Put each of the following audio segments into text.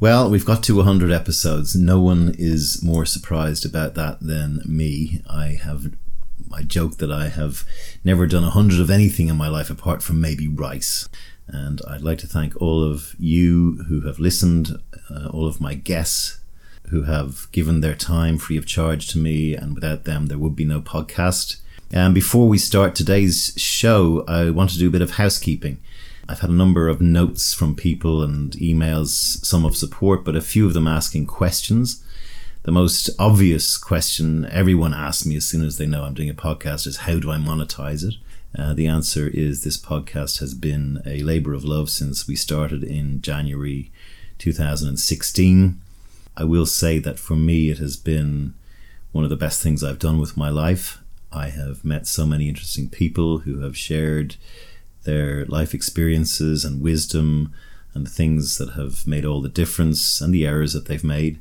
Well, we've got to 100 episodes. No one is more surprised about that than me. I have I joke that I have never done hundred of anything in my life apart from maybe rice. And I'd like to thank all of you who have listened, uh, all of my guests who have given their time free of charge to me, and without them, there would be no podcast. And before we start today's show, I want to do a bit of housekeeping. I've had a number of notes from people and emails, some of support, but a few of them asking questions. The most obvious question everyone asks me as soon as they know I'm doing a podcast is how do I monetize it? Uh, the answer is this podcast has been a labor of love since we started in January 2016. I will say that for me, it has been one of the best things I've done with my life. I have met so many interesting people who have shared their life experiences and wisdom and the things that have made all the difference and the errors that they've made.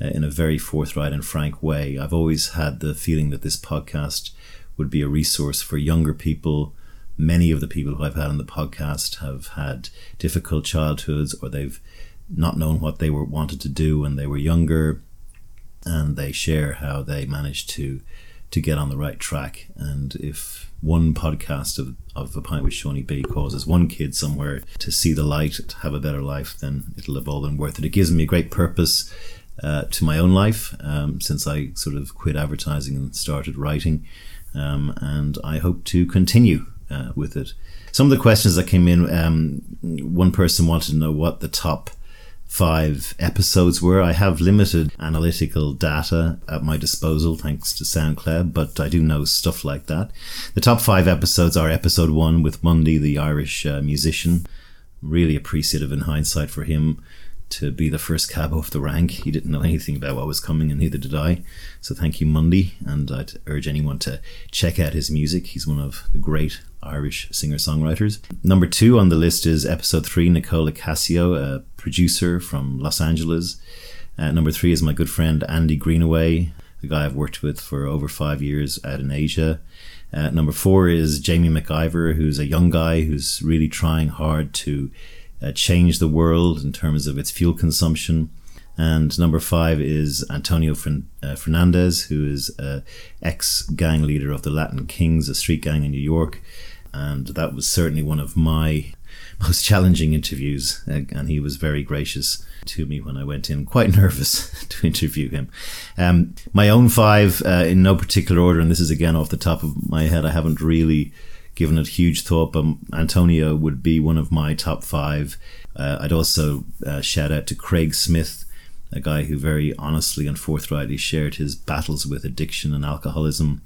Uh, in a very forthright and frank way. I've always had the feeling that this podcast would be a resource for younger people. Many of the people who I've had on the podcast have had difficult childhoods or they've not known what they were wanted to do when they were younger and they share how they managed to to get on the right track and if one podcast of, of a pint with Seaniebee causes one kid somewhere to see the light to have a better life then it'll have all been worth it it gives me a great purpose uh, to my own life um, since I sort of quit advertising and started writing. Um, and I hope to continue uh, with it. Some of the questions that came in, um, one person wanted to know what the top five episodes were. I have limited analytical data at my disposal thanks to SoundCloud, but I do know stuff like that. The top five episodes are episode one with Mundy, the Irish uh, musician. Really appreciative in hindsight for him to be the first cab off the rank. He didn't know anything about what was coming, and neither did I. So thank you, Mundy, and I'd urge anyone to check out his music. He's one of the great Irish singer songwriters. Number two on the list is episode three, Nicola Cassio, a producer from Los Angeles. Uh, number three is my good friend Andy Greenaway, the guy I've worked with for over five years out in Asia. Uh, number four is Jamie McIver, who's a young guy who's really trying hard to uh, change the world in terms of its fuel consumption. And number five is Antonio uh, Fernandez, who is uh, ex gang leader of the Latin Kings, a street gang in New York. And that was certainly one of my most challenging interviews. Uh, and he was very gracious to me when I went in, quite nervous to interview him. Um, my own five, uh, in no particular order, and this is again off the top of my head, I haven't really given it huge thought, but Antonio would be one of my top five. Uh, I'd also uh, shout out to Craig Smith, a guy who very honestly and forthrightly shared his battles with addiction and alcoholism.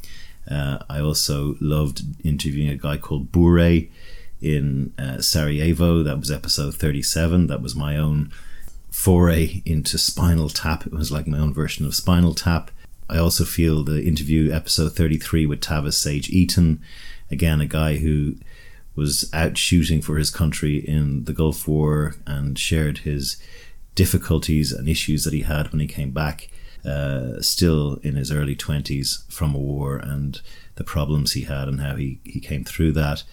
Uh, I also loved interviewing a guy called Bure in uh, Sarajevo. That was episode 37. That was my own foray into Spinal Tap. It was like my own version of Spinal Tap. I also feel the interview episode 33 with Tavis Sage Eaton again, a guy who was out shooting for his country in the Gulf War and shared his difficulties and issues that he had when he came back, uh, still in his early 20s from a war and the problems he had and how he, he came through that.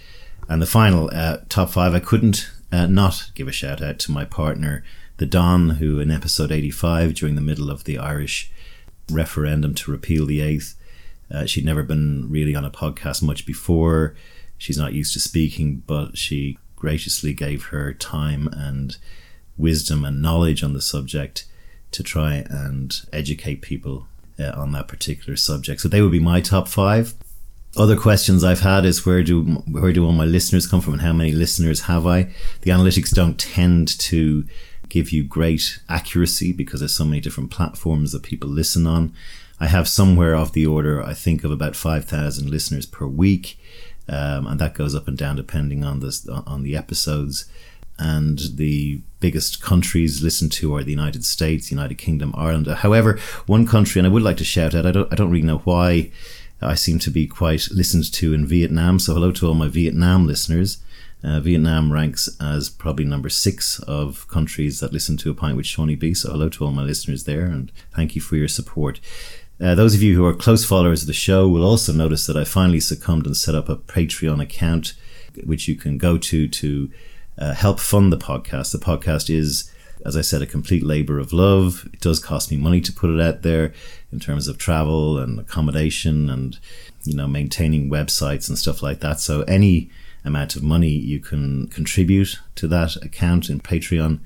And the final uh, top five, I couldn't uh, not give a shout out to my partner, the Don, who in episode 85, during the middle of the Irish referendum to repeal the Eighth, uh, she'd never been really on a podcast much before. She's not used to speaking, but she graciously gave her time and wisdom and knowledge on the subject to try and educate people uh, on that particular subject. So they would be my top five. Other questions I've had is where do where do all my listeners come from and how many listeners have I? The analytics don't tend to give you great accuracy because there's so many different platforms that people listen on. I have somewhere of the order, I think, of about 5,000 listeners per week. Um, and that goes up and down depending on this on the episodes. And the biggest countries listened to are the United States, United Kingdom, Ireland. However, one country, and I would like to shout out, I don't, I don't really know why I seem to be quite listened to in Vietnam. So hello to all my Vietnam listeners. Uh, Vietnam ranks as probably number six of countries that listen to a pint with Seaniebee. So hello to all my listeners there, and thank you for your support. Uh, those of you who are close followers of the show will also notice that I finally succumbed and set up a Patreon account, which you can go to to uh, help fund the podcast. The podcast is As I said, a complete labor of love. It does cost me money to put it out there in terms of travel and accommodation and, you know, maintaining websites and stuff like that. So any amount of money you can contribute to that account in Patreon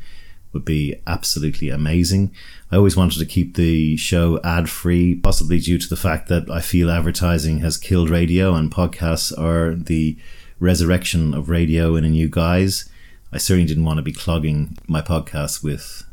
would be absolutely amazing. I always wanted to keep the show ad free, possibly due to the fact that I feel advertising has killed radio and podcasts are the resurrection of radio in a new guise. I certainly didn't want to be clogging my podcast with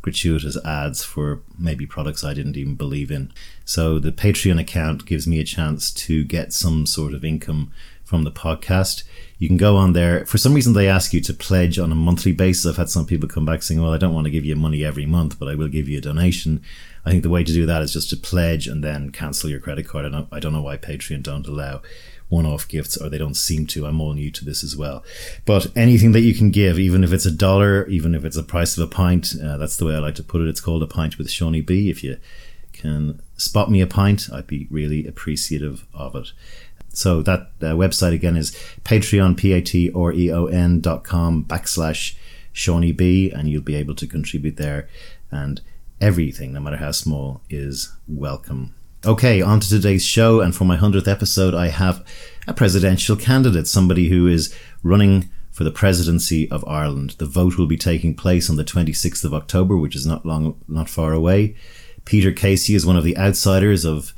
gratuitous ads for maybe products I didn't even believe in. So the Patreon account gives me a chance to get some sort of income from the podcast. You can go on there. For some reason, they ask you to pledge on a monthly basis. I've had some people come back saying, well, I don't want to give you money every month, but I will give you a donation. I think the way to do that is just to pledge and then cancel your credit card. I don't, I don't know why Patreon don't allow one off gifts or they don't seem to. I'm all new to this as well. But anything that you can give, even if it's a dollar, even if it's a price of a pint, uh, that's the way I like to put it. It's called a pint with Seaniebee. If you can spot me a pint, I'd be really appreciative of it. So that uh, website again is Patreon, P-A-T-R-E-O-N dot com backslash Seaniebee, and you'll be able to contribute there. And everything, no matter how small, is welcome. Okay, on to today's show. And for my 100th episode, I have a presidential candidate, somebody who is running for the presidency of Ireland. The vote will be taking place on the 26th of October, which is not long, not far away. Peter Casey is one of the outsiders of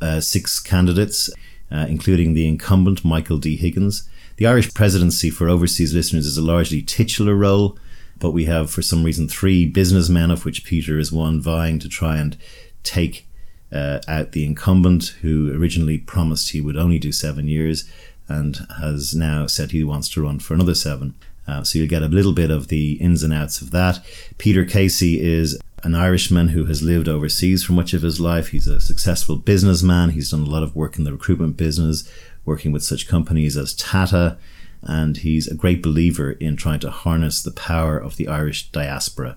uh, six candidates uh, including the incumbent Michael D. Higgins. The Irish presidency for overseas listeners is a largely titular role, but we have, for some reason, three businessmen, of which Peter is one, vying to try and take uh, out the incumbent, who originally promised he would only do seven years and has now said he wants to run for another seven. Uh, so you'll get a little bit of the ins and outs of that. Peter Casey is an Irishman who has lived overseas for much of his life. He's a successful businessman. He's done a lot of work in the recruitment business, working with such companies as Tata. And he's a great believer in trying to harness the power of the Irish diaspora.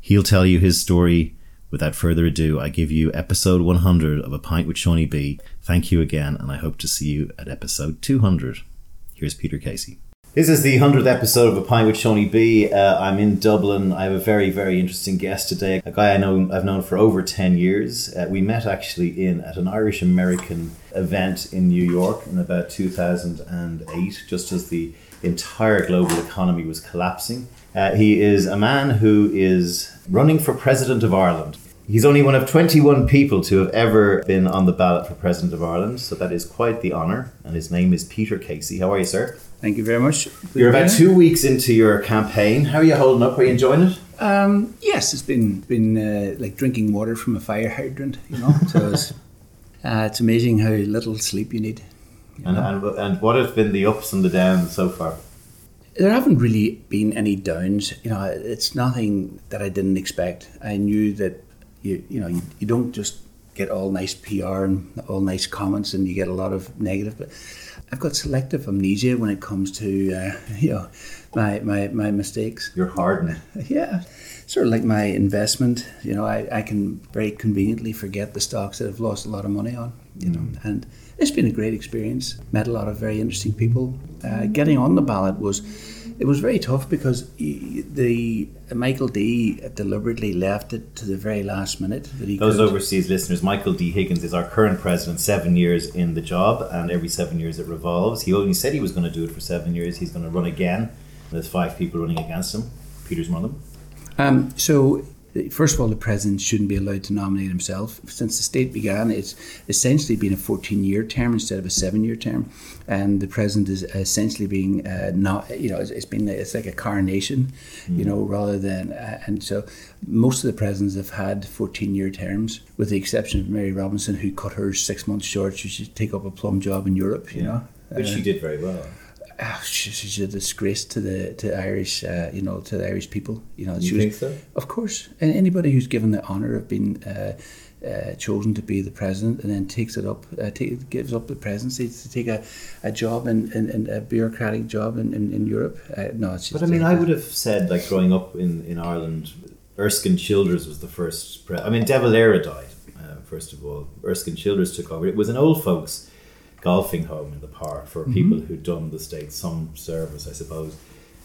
He'll tell you his story. Without further ado, I give you episode 100 of A Pint with Seaniebee. Thank you again, and I hope to see you at episode 200. Here's Peter Casey. This is the 100th episode of A Pint with Seaniebee. Uh, I'm in Dublin. I have a very, very interesting guest today. A guy I know I've known for over 10 years. Uh, we met actually in at an Irish American event in New York in about 2008, just as the entire global economy was collapsing. Uh, he is a man who is running for President of Ireland. He's only one of 21 people to have ever been on the ballot for President of Ireland, so that is quite the honour. And his name is Peter Casey. How are you, sir? Thank you very much. You're about two weeks into your campaign. How are you holding up? Are you enjoying it? Um, yes, it's been been uh, like drinking water from a fire hydrant. You know, so it's uh, it's amazing how little sleep you need. You and, and and what have been the ups and the downs so far? There haven't really been any downs. You know, it's nothing that I didn't expect. I knew that you you know you, you don't just get all nice PR and all nice comments, and you get a lot of negative, but I've got selective amnesia when it comes to uh, you know my, my, my mistakes. You're hardened. Yeah, sort of like my investment. You know, I, I can very conveniently forget the stocks that I've lost a lot of money on. You know, mm. and it's been a great experience. Met a lot of very interesting people. Uh, getting on the ballot was it was very tough because the Michael D deliberately left it to the very last minute. That he Those could. overseas listeners, Michael D Higgins is our current president, seven years in the job, and every seven years it revolves. He only said he was going to do it for seven years. He's going to run again. There's five people running against him. Peter's one of them. Um, so first of all, the president shouldn't be allowed to nominate himself. Since the state began, it's essentially been a 14 year term instead of a seven year term. And the president is essentially being uh, not, you know, it's, it's been, it's like a coronation, mm. you know, rather than, uh, and so most of the presidents have had 14 year terms, with the exception of Mary Robinson, who cut hers six months short. She should take up a plum job in Europe, you yeah. know. But uh, she did very well oh, she's a disgrace to the to Irish, uh, you know, to the Irish people. You know, you think so? Of course, and anybody who's given the honour of being uh, uh, chosen to be the president and then takes it up, uh, take, gives up the presidency to take a, a job in, in, in a bureaucratic job in, in, in Europe. Uh, no, it's But I mean, I would have said, like growing up in, in Ireland, Erskine Childers was the first. Pre- I mean, De Valera died, uh, first of all. Erskine Childers took over. It was an old folks' golfing home in the park for mm-hmm. people who'd done the state some service, I suppose.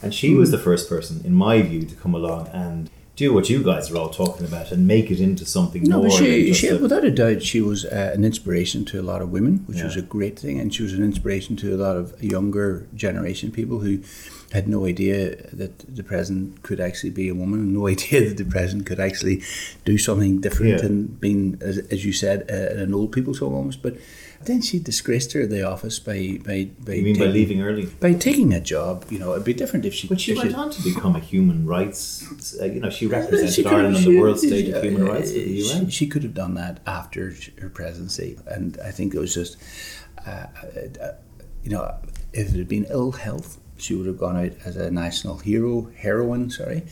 And she was the first person, in my view, to come along and do what you guys are all talking about and make it into something No, more. but she, she a- without a doubt, she was uh, an inspiration to a lot of women, which Yeah. was a great thing, and she was an inspiration to a lot of younger generation people who had no idea that the president could actually be a woman, no idea that the president could actually do something different Yeah. and being, as, as you said, uh, an old people's home almost. But then she disgraced her the office by by by, you mean by leaving early? by taking a job. You know, it'd be different if she. But she if went on to become a human rights. Uh, you know, she represented She Ireland on she- the world stage she- of human rights with the she- UN. She could have done that after her presidency, and I think it was just, uh, uh, you know, if it had been ill health, she would have gone out as a national hero, heroine. Sorry.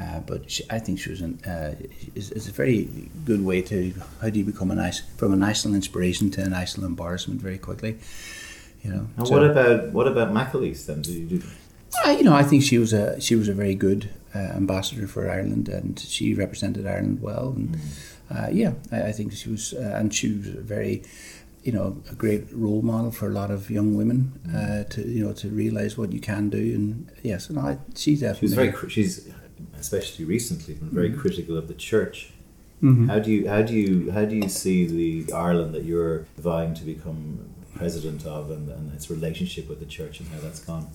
Uh, but she, I think she was an, uh, is, is a very good way to how do you become a nice from a national inspiration to a national embarrassment very quickly, you know. And So- what about what about McAleese then? You do? uh, you know, I think she was a she was a very good uh, ambassador for Ireland, and she represented Ireland well. And uh, yeah, I, I think she was, uh, and she was very, you know, a great role model for a lot of young women uh, to you know to realize what you can do. And yes, and I, she definitely She was very. She's especially recently been very critical of the church. Mhm. How do you how do you how do you see the Ireland that you're vying to become president of, and, and its relationship with the church and how that's gone?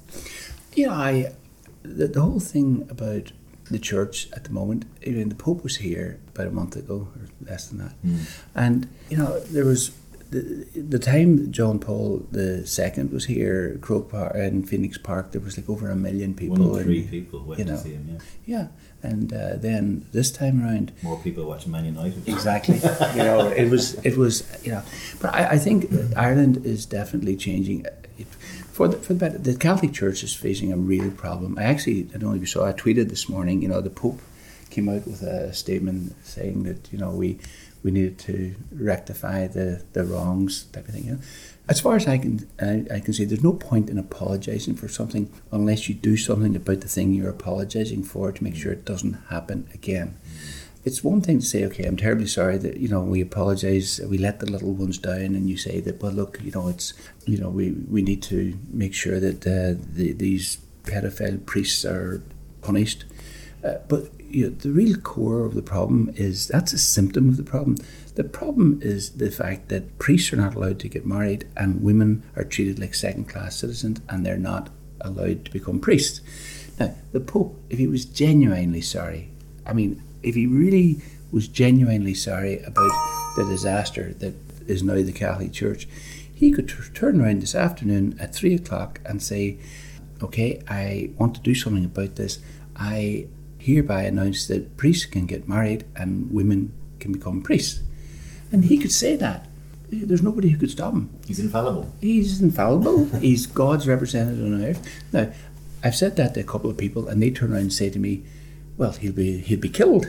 Yeah, I the, the whole thing about the church at the moment. Mean, the Pope was here about a month ago, or less than that, and you know there was the, the time John Paul the second was here, Croke Park in Phoenix Park. There was like over a million people. One in and- three people went you to know. see him. Yeah, Yeah, and uh, then this time around, more people watching Man United. Exactly. you know, it was it was you know, but I, I think Ireland is definitely changing. It, for the for the better, the Catholic Church is facing a real problem. I actually I don't know if you saw. I tweeted this morning. You know, the Pope came out with a statement saying that you know we we needed to rectify the the wrongs type of thing. You know, as far as I can I, I can see, there's no point in apologizing for something unless you do something about the thing you're apologizing for to make sure it doesn't happen again it's one thing to say, okay, I'm terribly sorry that you know we apologise, we let the little ones down, and you say that, well, look, you know, it's you know we, we need to make sure that uh, the, these pedophile priests are punished. Uh, but you know, the real core of the problem is that's a symptom of the problem. The problem is the fact that priests are not allowed to get married, and women are treated like second class citizens, and they're not allowed to become priests. Now, the Pope, if he was genuinely sorry, I mean, if he really was genuinely sorry about the disaster that is now the Catholic Church, he could t- turn around this afternoon at three o'clock and say, Okay, I want to do something about this. I hereby announce that priests can get married and women can become priests. And he could say that. There's nobody who could stop him. He's infallible. He's infallible. He's God's representative on earth. Now, I've said that to a couple of people, and they turn around and say to me, "Well, he'll be he'll be killed."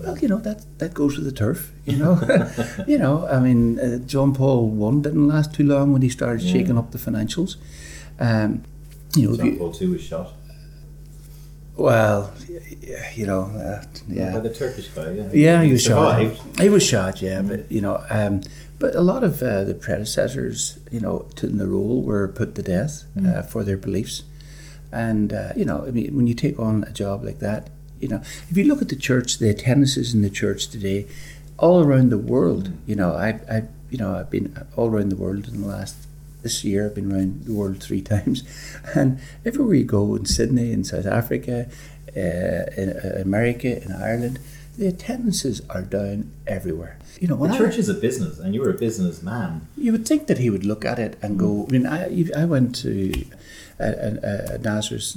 Well, you know that that goes with the turf. You know, you know. I mean, uh, John Paul one didn't last too long when he started Yeah. shaking up the financials. Um, you know, John Paul II was shot well, you know, uh, yeah. by the Turkish guy. Yeah, Yeah, he was shot. He was shot, yeah, but you know, um, but a lot of uh, the predecessors, you know, to in the role were put to death uh, for their beliefs, and uh, you know, I mean, when you take on a job like that, you know, if you look at the church, the attendances in the church today, all around the world, you know, I, I, you know, I've been all around the world in the last. This year, I've been around the world three times, and everywhere you go in Sydney, in South Africa, uh, in uh, America, in Ireland, the attendances are down everywhere. You know, when The I- church is a business, and you're a businessman. you would think that he would look at it and go. I mean, I I went to a, a, a Nazareth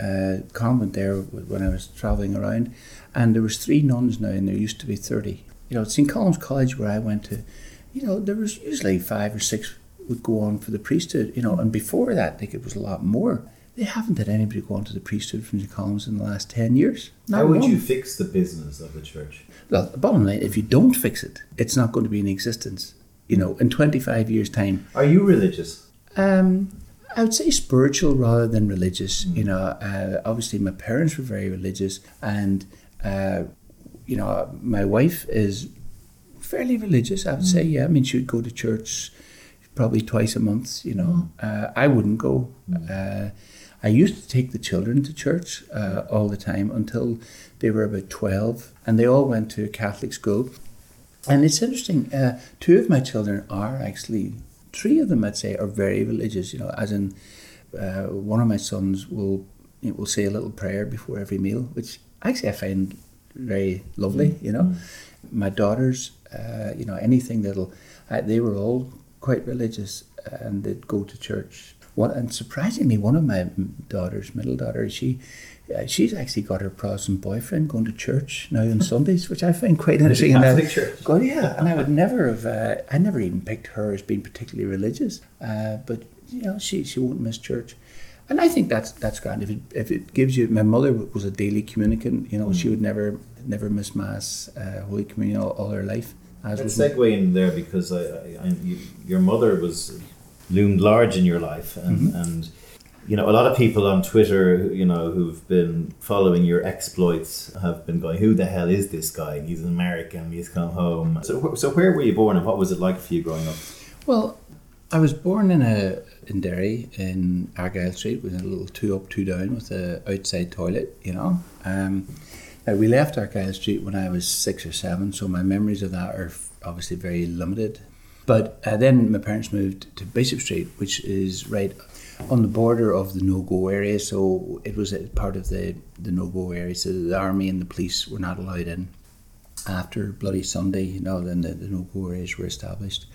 uh, convent there when I was travelling around, and there was three nuns now, and there used to be thirty. You know, at St Colum's College where I went to, you know, there was usually five or six would go on for the priesthood. You know, and before that, like it was a lot more. They haven't had anybody go on to the priesthood from the Colum's in the last ten years. Not How would one. you fix the business of the church? Well, the bottom line, if you don't fix it, it's not going to be in existence. You know, in 25 years' time. Are you religious? Um, I would say spiritual rather than religious. You know, uh, obviously my parents were very religious, and uh, you know, my wife is fairly religious. I would say, yeah. I mean, she would go to church probably twice a month. You know, uh, I wouldn't go. Uh, I used to take the children to church uh, all the time until they were about 12, and they all went to a Catholic school. And it's interesting, uh, two of my children are actually, three of them I'd say, are very religious, you know, as in uh, one of my sons will, will say a little prayer before every meal, which actually I find very lovely, you know. My daughters, uh, you know, anything that'll, they were all quite religious and they'd go to church. One, and surprisingly, one of my daughters, middle daughter, she uh, she's actually got her Protestant boyfriend going to church now on Sundays, which I find quite interesting. Catholic church. God, yeah, and I would never have, uh, I never even picked her as being particularly religious, uh, but you know, she she won't miss church. And I think that's that's grand. If it, if it gives you, my mother was a daily communicant. You know, mm. she would never never miss mass, uh, Holy Communion all, all her life. As Let's segue in there because I, I, I you, your mother was loomed large in your life, and, mm-hmm. and you know a lot of people on Twitter, you know, who've been following your exploits, have been going, "Who the hell is this guy? He's an American. He's come home." So, so where were you born, and what was it like for you growing up? Well, I was born in a in Derry in Argyle Street with a little two up, two down with a outside toilet. You know. Um, now we left Argyle Street when I was six or seven, so my memories of that are obviously very limited. But uh, then my parents moved to Bishop Street, which is right on the border of the no-go area. So it was part of the, the no-go area. So the army and the police were not allowed in. After Bloody Sunday, you know, then the, the no-go areas were established.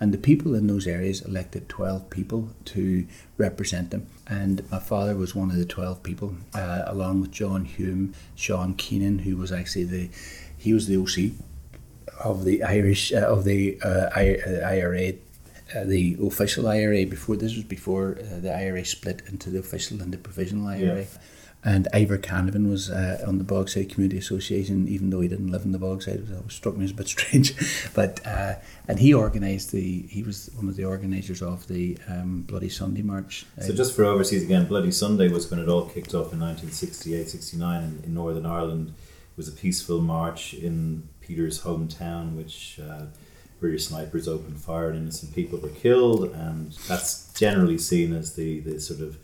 And the people in those areas elected 12 people to represent them. And my father was one of the 12 people, uh, along with John Hume, Sean Keenan, who was actually the, he was the OC of the Irish uh, of the uh, IRA, uh, the official IRA. Before this was before uh, the IRA split into the official and the provisional IRA. Yeah. And Ivor Canavan was uh, on the Bogside Community Association, even though he didn't live in the Bogside. It struck me as a bit strange, but uh, and he organised the. He was one of the organisers of the um, Bloody Sunday March. So just for overseas again, Bloody Sunday was when it all kicked off in 1968, 69 in, in Northern Ireland. It was a peaceful march in Peter's hometown, which uh, British snipers opened fire and innocent people were killed, and that's generally seen as the, the sort of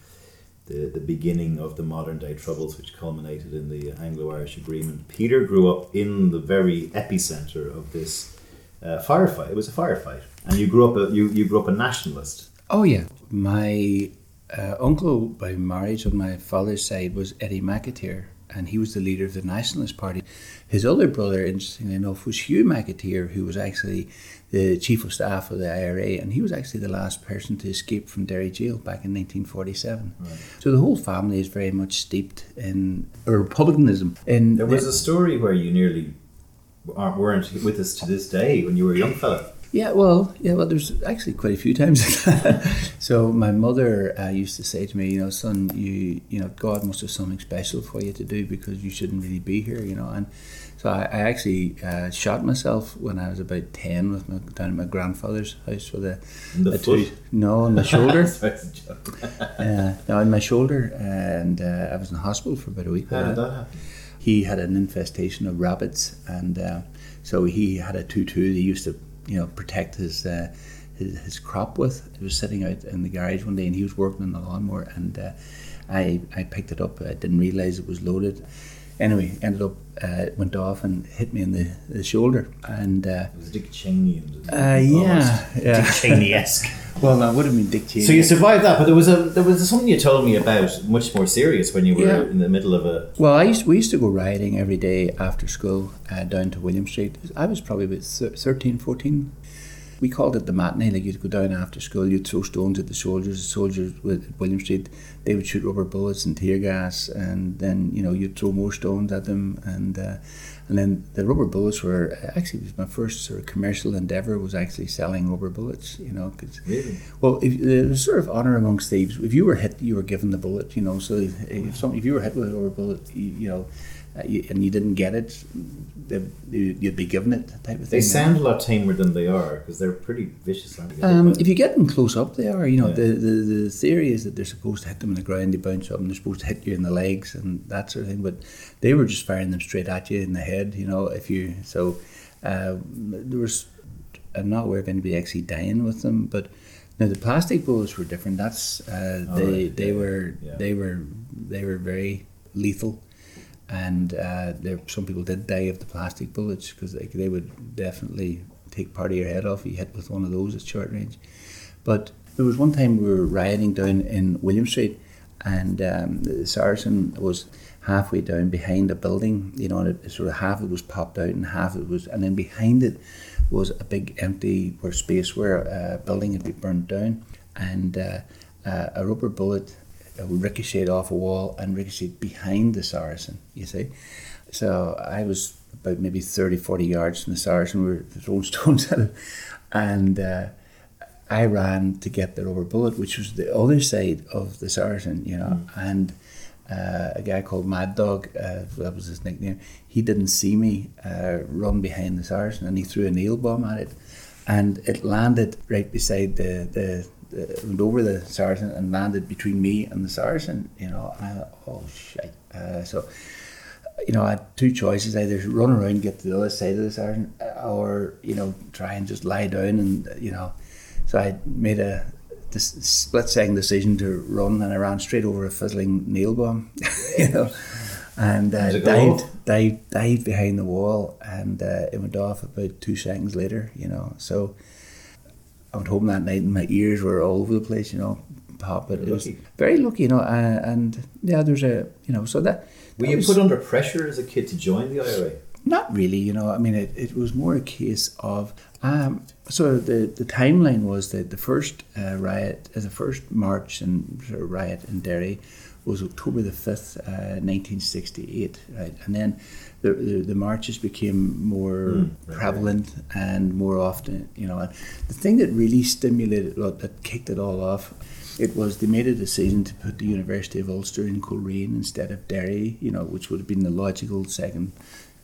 the, the beginning of the modern day troubles, which culminated in the Anglo Irish Agreement. Peter grew up in the very epicenter of this uh, firefight. It was a firefight, and you grew up a, you, you grew up a nationalist. Oh yeah, my uh, uncle by marriage on my father's side was Eddie McAteer, and he was the leader of the Nationalist Party. His other brother, interestingly enough, was Hugh McAteer, who was actually the chief of staff of the IRA, and he was actually the last person to escape from Derry jail back in 1947. Right. So the whole family is very much steeped in republicanism. And there was the, a story where you nearly weren't with us to this day when you were a young fellow. Yeah, well, yeah, well, there's actually quite a few times. so my mother uh, used to say to me, you know, son, you, you know, God must have something special for you to do because you shouldn't really be here, you know. And so I, I actually uh, shot myself when I was about ten with my down at my grandfather's house with a, the a two, no, on my shoulder. uh, no, on my shoulder, and uh, I was in hospital for about a week. How did that happen? He had an infestation of rabbits, and uh, so he had a tutu. He used to you know protect his, uh, his his, crop with. He was sitting out in the garage one day and he was working on the lawnmower and uh, I I picked it up. I didn't realize it was loaded. Anyway, ended up uh, went off and hit me in the, the shoulder and uh, it was Dick Cheney. Uh, yeah, yeah, Dick Cheney esque. Well, that would have been Dick Cheney. So you survived that, but there was a there was something you told me about much more serious when you were yeah. in the middle of a. Well, I used we used to go riding every day after school uh, down to William Street. I was probably about 13, 14 we called it the matinee. Like you'd go down after school, you'd throw stones at the soldiers. The soldiers with William Street, they would shoot rubber bullets and tear gas, and then you know you'd throw more stones at them, and uh, and then the rubber bullets were actually was my first sort of commercial endeavor was actually selling rubber bullets. You know, cause, really? well, if, there was sort of honor amongst thieves. If you were hit, you were given the bullet. You know, so if, if, some, if you were hit with a rubber bullet, you, you know and you didn't get it, you'd be given it type of thing. They sound a lot tamer than they are because they're pretty vicious, aren't they? Um, if you get them close up, they are. You know, yeah. the, the the theory is that they're supposed to hit them in the ground, they bounce up, and they're supposed to hit you in the legs and that sort of thing. But they were just firing them straight at you in the head. You know, if you so uh, there was. I'm not aware of anybody actually dying with them, but Now the plastic bullets were different. That's uh, Oh, they right. they Yeah, were yeah. they were they were very lethal, and uh, there some people did die of the plastic bullets because they they would definitely take part of your head off if you hit with one of those at short range. But there was one time we were rioting down in William Street, and um, the Saracen was halfway down behind a building, you know, and it, sort of half it was popped out and half it was, and then behind it was a big empty space where a building had been burnt down, and uh, uh, a rubber bullet uh, ricocheted off a wall and ricocheted behind the Saracen, you see. So I was about maybe 30, 40 yards from the Saracen, we were throwing stones at it, and uh, I ran to get the rubber bullet, which was the other side of the Saracen, you know, and uh, a guy called Mad Dog, uh, that was his nickname, he didn't see me uh, run behind the Saracen and he threw a nail bomb at it. And it landed right beside the, the, went over the Saracen and landed between me and the Saracen, you know, and I thought, oh shit. Uh, so, you know, I had two choices either run around, get to the other side of the Saracen, or, you know, try and just lie down and, you know, so I made a this split second decision to run, and I ran straight over a fizzling nail bomb, you know, and uh, Did it go dived, dived, dived behind the wall, and uh, it went off about two seconds later, you know. So I went home that night, and my ears were all over the place, you know, pop. But it was very lucky, you know, uh, and yeah, there's a, you know, so that. Were that you was- put under pressure as a kid to join the IRA? not really, you know. I mean, it, it was more a case of. Um, so the, the timeline was that the first uh, riot, uh, the first march and sort of riot in Derry was October the 5th, uh, 1968, right? And then the, the, the marches became more Mm, right, prevalent and more often, you know. And the thing that really stimulated, well, that kicked it all off, it was they made a decision to put the University of Ulster in Coleraine instead of Derry, you know, which would have been the logical second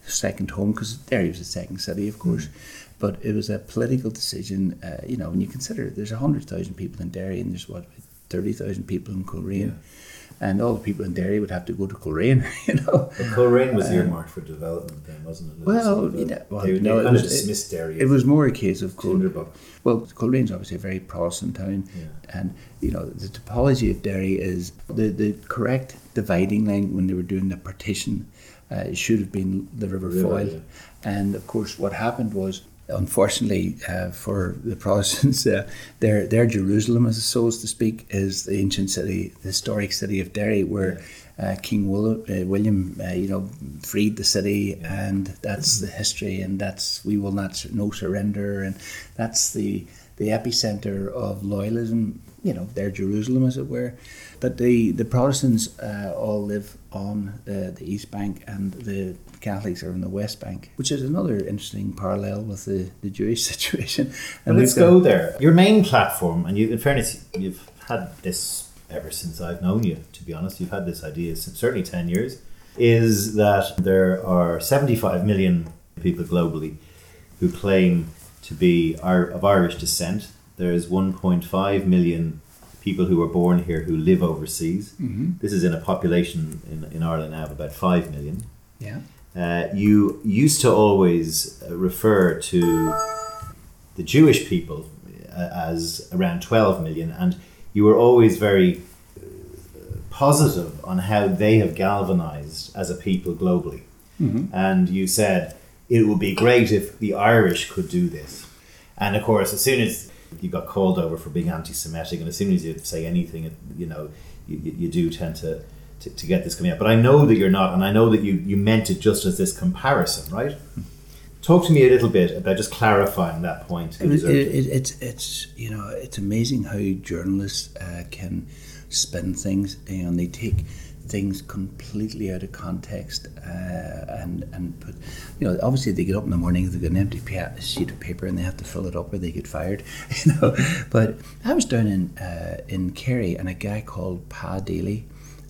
second home because Derry was the second city, of course. But it was a political decision, uh, you know, when you consider there's 100,000 people in Derry and there's what, 30,000 people in Coleraine. And all the people in Derry would have to go to Coleraine, you know. But Coleraine was earmarked for development then, wasn't it? It was Uh, Well, of know, well, they, they no, it kind of was- dismissed Derry. It was more a case of Col- Tinderbox. Well, Coleraine's obviously a very Protestant town, Yeah. and you know the topology of Derry is the the correct dividing line when they were doing the partition. Uh, should have been the River, River, Foyle, yeah. and of course, what happened was, unfortunately uh, for the Protestants, uh, their their Jerusalem, as so to speak, is the ancient city, the historic city of Derry, where. Uh, King Will, uh, William, uh, you know, freed the city, and that's the history, and that's we will not no surrender, and that's the the epicenter of loyalism. You know, their Jerusalem, as it were. But the the Protestants uh, all live on the, the East Bank, and the Catholics are on the West Bank, which is another interesting parallel with the, the Jewish situation. And let's go there. Your main platform, and you, in fairness, you've had this ever since I've known you. To be honest, you've had this idea since certainly ten years. Is that there are seventy-five million people globally who claim to be of Irish descent. There's one point five million people who were born here who live overseas. Mhm. This is in a population in, in Ireland now of about five million. Yeah. Uh, you used to always uh, refer to the Jewish people uh, as around 12 million, and you were always very uh, positive on how they have galvanized as a people globally. Mhm. And you said it would be great if the Irish could do this. And of course, as soon as you got called over for being anti Semitic, and as soon as you say anything, you know, you, you you do tend to, to, to get this coming out. But I know that you're not, and I know that you, you meant it just as this comparison, right? Talk to me a little bit about just clarifying that point. It, it, it, it's it's you know it's amazing how journalists uh, can spin things and they take things completely out of context uh, and and put you know obviously they get up in the morning they get an empty sheet of paper and they have to fill it up or they get fired you know but I was down in uh, in Kerry and a guy called Pa Daly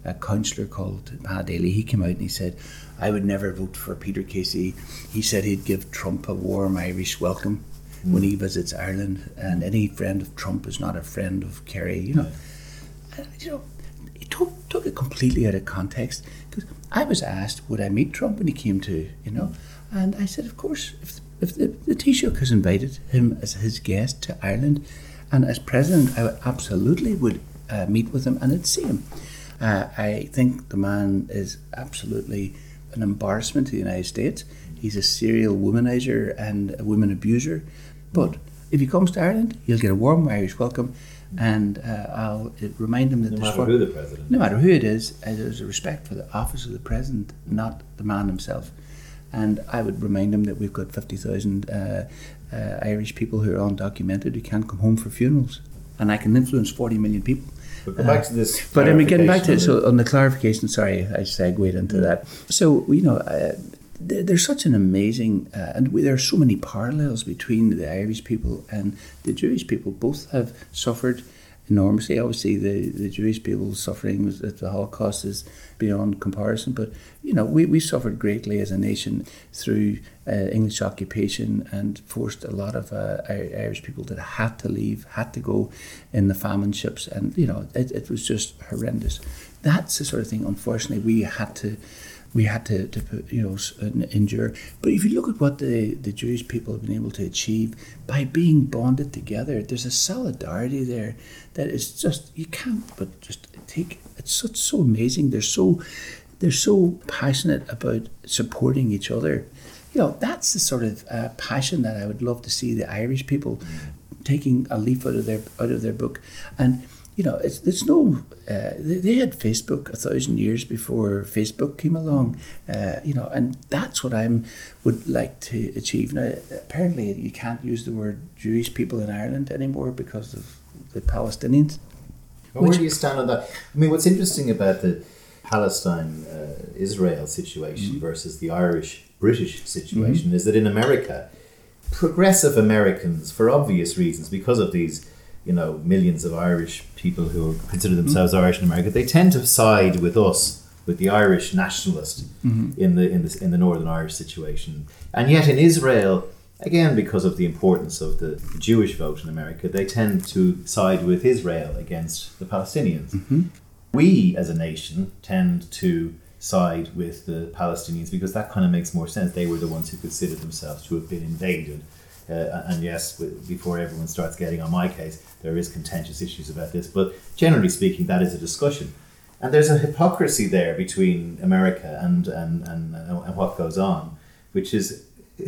a councillor called Pa Daly, he came out and he said, I would never vote for Peter Casey. He said he'd give Trump a warm Irish welcome when he visits Ireland, and any friend of Trump is not a friend of Kerry, you know. And, you know, he took, took it completely out of context because I was asked, would I meet Trump when he came to, you know, and I said, of course, if, if the, Taoiseach has invited him as his guest to Ireland, And as president, I absolutely would uh, meet with him and I'd see him. Uh, I think the man is absolutely an embarrassment to the United States. He's a serial womanizer and a woman abuser. But if he comes to Ireland, he'll get a warm Irish welcome. And uh, I'll remind them that no matter who the president, no matter who it is, there's a respect for the office of the president, not the man himself. And I would remind them that we've got 50,000 uh, uh, Irish people who are undocumented who can't come home for funerals. And I can influence 40 million people. But go back to this. Uh, But I mean, getting back to it. so on the clarification, sorry, I segued into that. So you know, uh, there's such an amazing, uh, and we, there are so many parallels between the Irish people and the Jewish people. Both have suffered enormously. Obviously, the, the Jewish people's suffering at the Holocaust is beyond comparison. But you know, we, we suffered greatly as a nation through uh, English occupation and forced a lot of uh, Irish people that had to leave, had to go in the famine ships, and you know, it, it was just horrendous. That's the sort of thing. Unfortunately, we had to. We had to, to put, you know, endure. But if you look at what the, the Jewish people have been able to achieve by being bonded together, there's a solidarity there that is just you can't but just take. It's such so amazing. They're so they're so passionate about supporting each other. You know, that's the sort of uh, passion that I would love to see the Irish people taking a leaf out of their out of their book. And you know, it's there's no. Uh, they, they had Facebook a thousand years before Facebook came along. Uh, you know, and that's what I'm would like to achieve. Now, apparently, you can't use the word Jewish people in Ireland anymore because of the Palestinians. Well, where do you stand on that? I mean, what's interesting about the Palestine uh, Israel situation versus the Irish British situation is that in America, progressive Americans, for obvious reasons, because of these, you know, millions of Irish people who consider themselves Irish in America, they tend to side with us, with the Irish nationalist mm-hmm. in the in the in the Northern Irish situation, and yet in Israel. Again, because of the importance of the Jewish vote in America, they tend to side with Israel against the Palestinians. Mm-hmm. We, as a nation, tend to side with the Palestinians because that kind of makes more sense. They were the ones who considered themselves to have been invaded. Uh, and yes, before everyone starts getting on my case, there is contentious issues about this. But generally speaking, that is a discussion. And there's a hypocrisy there between America and, and, and, and what goes on, which is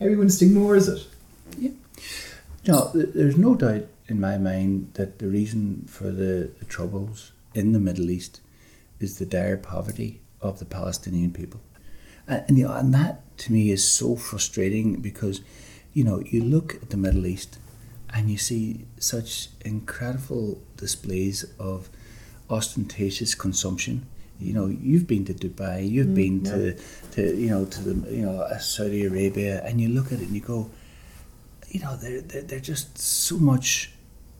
everyone just ignores it. Yeah. No, there's no doubt in my mind that the reason for the, the troubles in the Middle East is the dire poverty of the Palestinian people. And, and, you know, and that to me is so frustrating because, you know, you look at the Middle East and you see such incredible displays of ostentatious consumption. You know, you've been to Dubai, you've been to, to, you know, to the, you know, uh, Saudi Arabia, and you look at it and you go, you know, there, there, there's just so much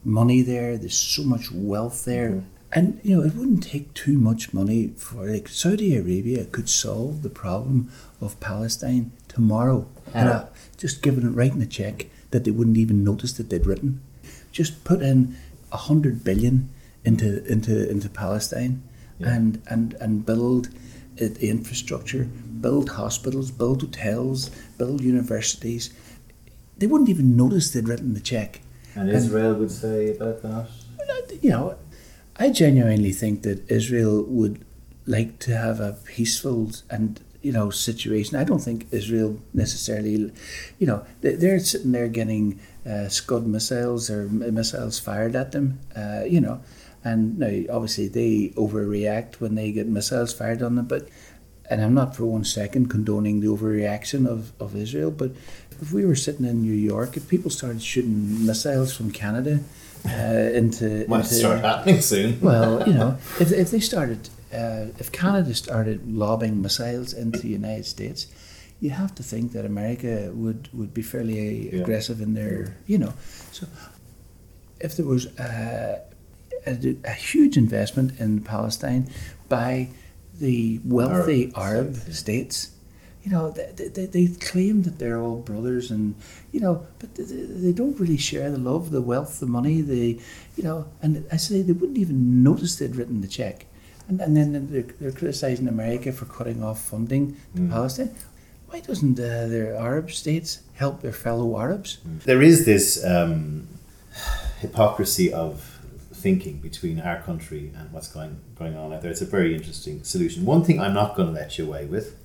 money there. There's so much wealth there, and you know, it wouldn't take too much money for like Saudi Arabia could solve the problem of Palestine tomorrow, uh, just giving it writing a check that they wouldn't even notice that they'd written. Just put in a hundred billion into into into Palestine, Yeah. and and and build the infrastructure, build hospitals, build hotels, build universities. They wouldn't even notice they'd written the check. And Israel would say about that. You know, I genuinely think that Israel would like to have a peaceful and you know situation. I don't think Israel necessarily, you know, they- they're sitting there getting uh, Scud missiles or missiles fired at them. Uh, you know, and now obviously they overreact when they get missiles fired on them, but. And I'm not for one second condoning the overreaction of, of Israel, but if we were sitting in New York, if people started shooting missiles from Canada uh, into, Might into start happening soon. well, you know, if, if they started, uh, if Canada started lobbing missiles into the United States, you have to think that America would, would be fairly Yeah. aggressive in their, you know. So if there was a, a, a huge investment in Palestine by the wealthy Arab Arab, states, states, you know, they, they, they claim that they're all brothers and, you know, but they, they don't really share the love, the wealth, the money, the, you know, and I say they wouldn't even notice they'd written the check. And, and then they're, they're criticizing America for cutting off funding to Mm. Palestine. Why doesn't uh, their Arab states help their fellow Arabs? There is this um, hypocrisy of thinking between our country and what's going going on out there. It's a very interesting solution. One thing I'm not going to let you away with,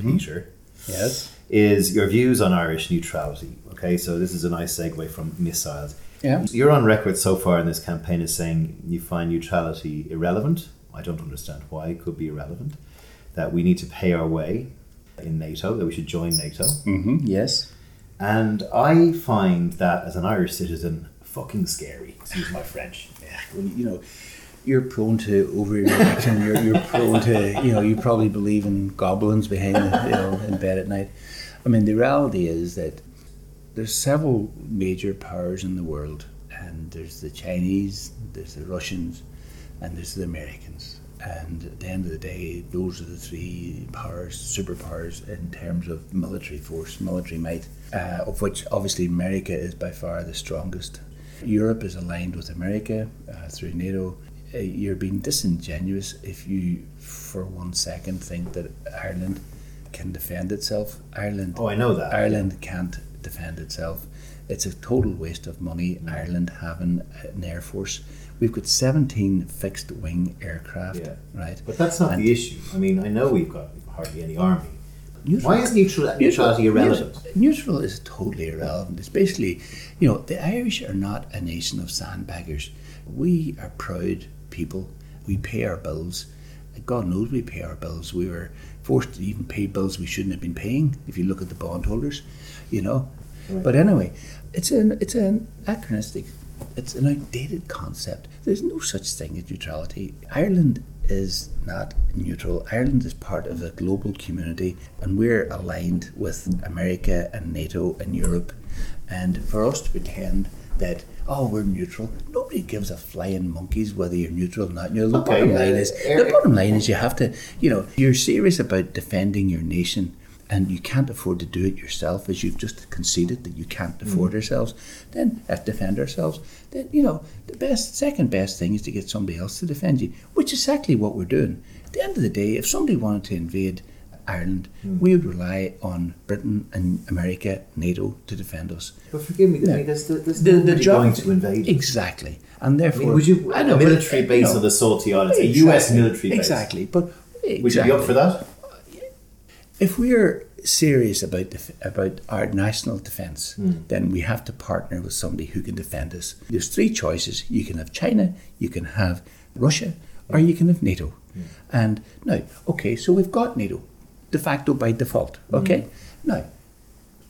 Peter, Yes. is your views on Irish neutrality. Okay, so this is a nice segue from missiles. Yeah. You're on record so far in this campaign as saying you find neutrality irrelevant. I don't understand why it could be irrelevant. That we need to pay our way in NATO, that we should join NATO. Mm-hmm. Yes. And I find that as an Irish citizen, fucking scary. Excuse my French. Yeah. You know, you're prone to overreaction. you're, you're prone to, you know, you probably believe in goblins behind, the, you know, in bed at night. I mean, the reality is that there's several major powers in the world, and there's the Chinese, there's the Russians, and there's the Americans. And at the end of the day, those are the three powers, superpowers in terms of military force, military might, uh, of which obviously America is by far the strongest. Europe is aligned with America uh, through NATO. Uh, you're being disingenuous if you, for one second, think that Ireland can defend itself. Ireland, Oh, I know that. Ireland can't defend itself. It's a total waste of money. Ireland having an air force. We've got 17 fixed wing aircraft, Yeah. right? But that's not And- the issue. I mean, I know we've got hardly any army. Neutral- Why is neutral, neutrality irrelevant? Neutral, neutral is totally irrelevant. It's basically, you know, the Irish are not a nation of sandbaggers. We are proud people. We pay our bills. God knows we pay our bills. We were forced to even pay bills we shouldn't have been paying. If you look at the bondholders, you know. Right. But anyway, it's an it's an anachronistic, it's an outdated concept. There's no such thing as neutrality. Ireland is not neutral. Ireland is part of a global community, and we're aligned with America and NATO and Europe. And for us to pretend that oh we're neutral, nobody gives a flying monkeys whether you're neutral or not. You know, the Okay, bottom line is the bottom line is you have to you know you're serious about defending your nation. And you can't afford to do it yourself, as you've just conceded that you can't afford ourselves. Then, uh, defend ourselves. Then, you know, the best, second best thing is to get somebody else to defend you, which is exactly what we're doing. At the end of the day, if somebody wanted to invade Ireland, we would rely on Britain and America, NATO, to defend us. But forgive me, I mean, there's, there's The- the job- going to invade. Exactly, and I therefore, mean, would you I a know, but, military uh, base you know, on the Saltee Islands, a US military base? Exactly, but Would you be up for that? If we're serious about def- about our national defence, Hmm. then we have to partner with somebody who can defend us. There's three choices: you can have China, you can have Russia, or you can have NATO. Hmm. And now, okay, so we've got NATO de facto by default. Okay, now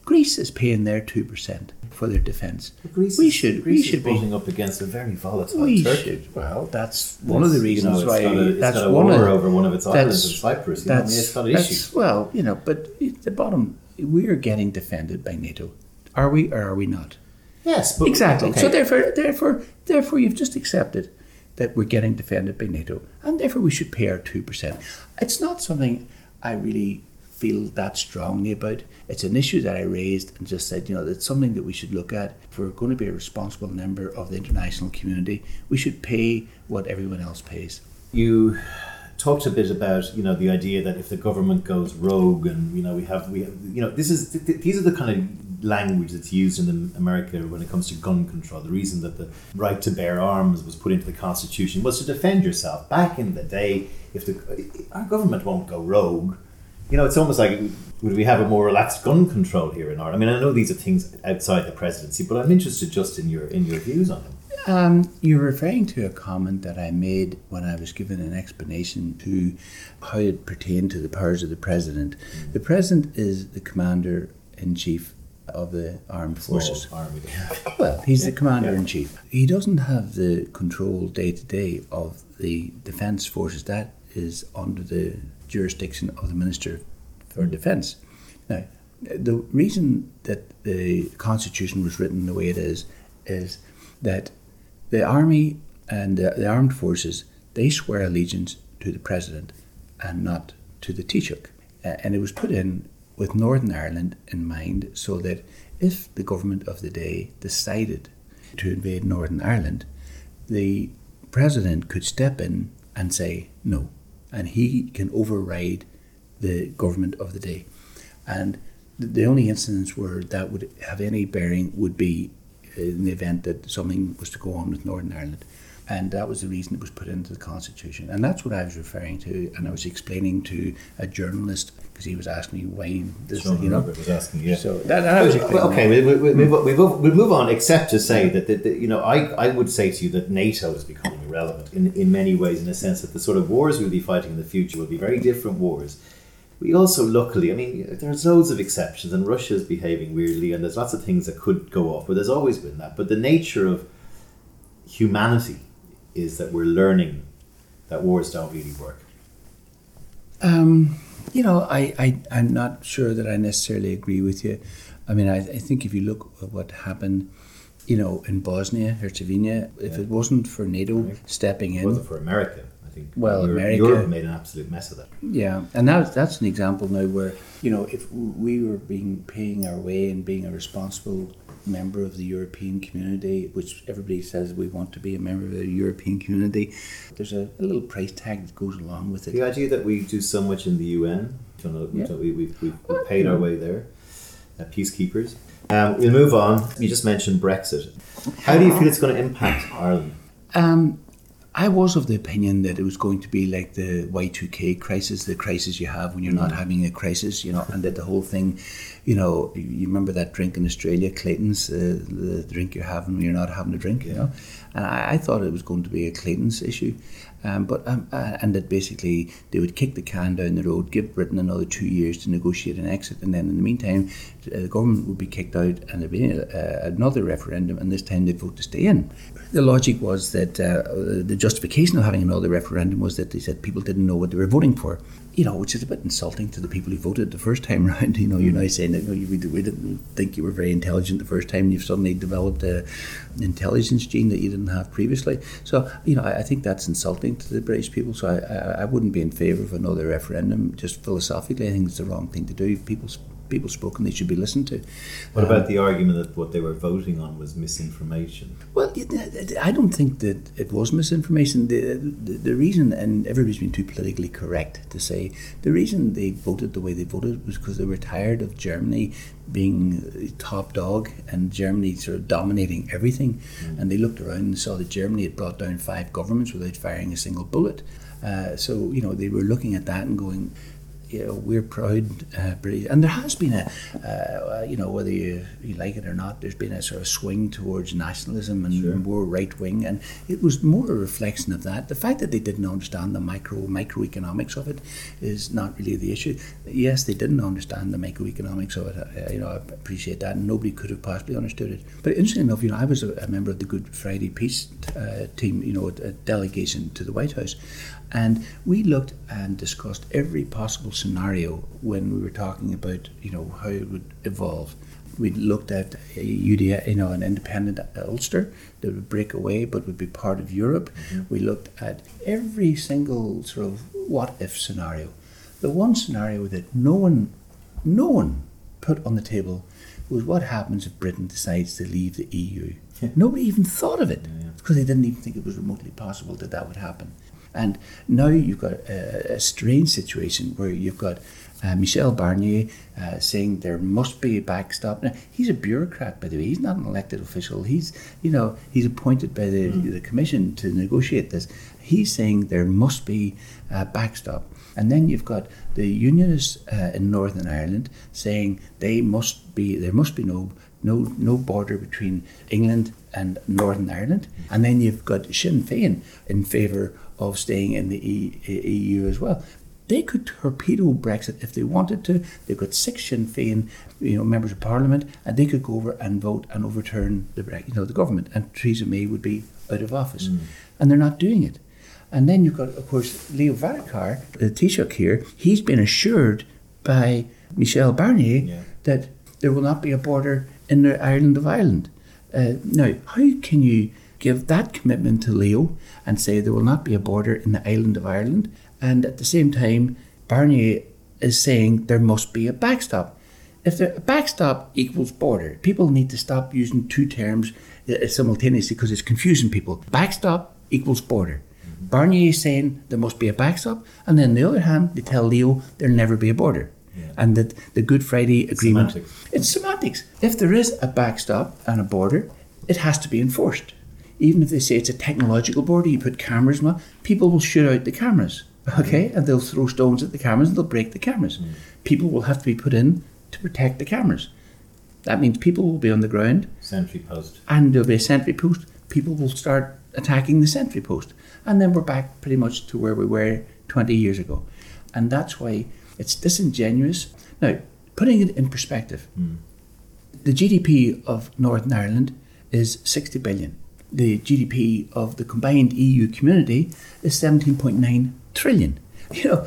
Greece is paying their two percent for their defence. Greece we is- should Greece we should be up against a very volatile we Turkey. should. Well, that's one of the It's, you reasons know, why. it's got a, that's got a one war of, over one of its islands that's- in Cyprus. You know, I mean, it's got an issue. Well, you know, but the bottom, we are getting defended by NATO. Are we or are we not? Yes, but exactly. okay. So therefore, therefore, therefore, you've just accepted that we're getting defended by NATO, and therefore we should pay our two percent. It's not something I really feel that strongly about. It's an issue that I raised and just said, you know, it's something that we should look at. If we're going to be a responsible member of the international community, we should pay what everyone else pays. you talked a bit about you know the idea that if the government goes rogue and you know we have we have, you know this is th- th- these are the kind of language that's used in America when it comes to gun control the reason that the right to bear arms was put into the constitution was to defend yourself back in the day if the our government won't go rogue you know it's almost like would we have a more relaxed gun control here in Ireland I mean I know these are things outside the presidency but I'm interested just in your in your views on them Um, you're referring to a comment that I made when I was given an explanation to how it pertained to the powers of the president. The president is the commander in chief of the armed forces. Army Well, he's the commander in chief. He doesn't have the control day to day of the defence forces. That is under the jurisdiction of the Minister for Defence. Now, the reason that the Constitution was written the way it is is that the army and the, the armed forces they swear allegiance to the president and not to the Taoiseach. And it was put in with Northern Ireland in mind so that if the government of the day decided to invade Northern Ireland, the president could step in and say no, and he can override the government of the day. And the- only incidents where that would have any bearing would be uh, in the event that something was to go on with Northern Ireland. And that was the reason it was put into the Constitution. And that's what I was referring to. And I was explaining to a journalist because he was asking me why this, Sean you know. Robert was asking you. So that, that I was. Well, okay, we, we, we, we, move on, except to say that, that, that, you know, I, I would say to you that NATO is irrelevant in, in many ways, in a sense that the sort of wars we'll be fighting in the future will be very different wars. We also, luckily, I mean, there's loads of exceptions, and Russia's behaving weirdly, and there's lots of things that could go off, but there's always been that. But the nature of humanity is that we're learning that wars don't really work. Um, you know, I, I, I'm not sure that I necessarily agree with you. I mean, I, I think if you look at what happened, you know, in Bosnia, Herzegovina, if Yeah. it wasn't for NATO Right. stepping It in, wasn't for America, I think. Well, Europe, America- Europe made an absolute mess of that. Yeah, and that's that's an example now where you know if we were being paying our way and being a responsible member of the European community, which everybody says we want to be a member of the European community, there's a, a little price tag that goes along with it. The idea that we do so much in the UN, know, Yeah. we, we, we, we paid our way there, uh, peacekeepers. Um, we'll move on. You just mentioned Brexit. How do you feel it's going to impact Ireland? Um, I was of the opinion that it was going to be like the Y2K crisis, the crisis you have when you're not having a crisis, you know, and that the whole thing, you know, you- you remember that drink in Australia, Clayton's, uh, the drink you're having when you're not having a drink, you know, and I, I thought it was going to be a Clayton's issue. Um, but um, uh, and that basically they would kick the can down the road, give Britain another two years to negotiate an exit, and then in the meantime, uh, the government would be kicked out, and there'd be uh, another referendum, and this time they'd vote to stay in. The logic was that uh, the justification of having another referendum was that they said people didn't know what they were voting for. You know, which is a bit insulting to the people who voted the first time round. You know, you're mm. now saying that you know, you, we didn't think you were very intelligent the first time, and you've suddenly developed a intelligence gene that you didn't have previously. So, you know, I, I think that's insulting to the British people. So, I, I, I wouldn't be in favour of another referendum. Just philosophically, I think it's the wrong thing to do. People, people spoke, and they should be listened to. What Um, about the argument that what they were voting on was misinformation? Well, I don't think that it was misinformation. The, the, the reason, and everybody's been too politically correct to say, the reason they voted the way they voted was because they were tired of Germany being top dog and Germany sort of dominating everything. And they looked around and saw that Germany had brought down five governments without firing a single bullet. Uh, so, you know, they were looking at that and going, you know, we're proud uh, British, and there has been a, uh, you know, whether you, you like it or not, there's been a sort of swing towards nationalism and Sure. more right wing, and it was more a reflection of that. The fact that they didn't understand the micro microeconomics of it is not really the issue. Yes, they didn't understand the microeconomics of it. Uh, you know, I appreciate that, and nobody could have possibly understood it. But interesting enough, you know, I was a, a member of the Good Friday Peace uh, team, you know, a delegation to the White House, and we looked and discussed every possible scenario when we were talking about, you know, how it would evolve. We looked at a UDA, you know, an independent Ulster that would break away but would be part of Europe. Mm-hmm. We looked at every single sort of what if scenario. The one scenario that no one, no one put on the table was what happens if Britain decides to leave the EU. Nobody even thought of it because they didn't even think it was remotely possible that that would happen. And now you've got a, a strange situation where you've got uh, Michel Barnier uh, saying there must be a backstop. Now, he's a bureaucrat, by the way. He's not an elected official. He's, you know, he's appointed by the, the commission to negotiate this. He's saying there must be a backstop. And then you've got the unionists uh, in Northern Ireland saying they must be there must be no no no border between England and Northern Ireland. And then you've got Sinn Féin in favour of staying in the EU as well. They could torpedo Brexit if they wanted to. They've got six Sinn Féin, you know, members of Parliament, and they could go over and vote and overturn the you know the government, and Theresa May would be out of office, and they're not doing it. And then you've got, of course, Leo Varadkar, the Taoiseach here. He's been assured by Michel Barnier Yeah. that there will not be a border in the island of Ireland. Uh, now, how can you give that commitment to Leo and say there will not be a border in the island of Ireland, and at the same time, Barnier is saying there must be a backstop? If the a backstop equals border, people need to stop using two terms uh, simultaneously because it's confusing people. Backstop equals border. Barnier is saying there must be a backstop, and then on the other hand, they tell Leo there'll never be a border. Yeah. And that the Good Friday agreement Semantics. it's semantics. If there is a backstop and a border, it has to be enforced. Even if they say it's a technological border, you put cameras, people will shoot out the cameras, okay, mm-hmm. and they'll throw stones at the cameras and they'll break the cameras. Mm. People will have to be put in to protect the cameras. That means people will be on the ground Sentry post. and there'll be a sentry post. People will start attacking the sentry post. And then we're back pretty much to where we were 20 years ago. And that's why it's disingenuous. Now, putting it in perspective, mm. the GDP of Northern Ireland is 60 billion. The GDP of the combined EU community is 17.9 trillion. You know,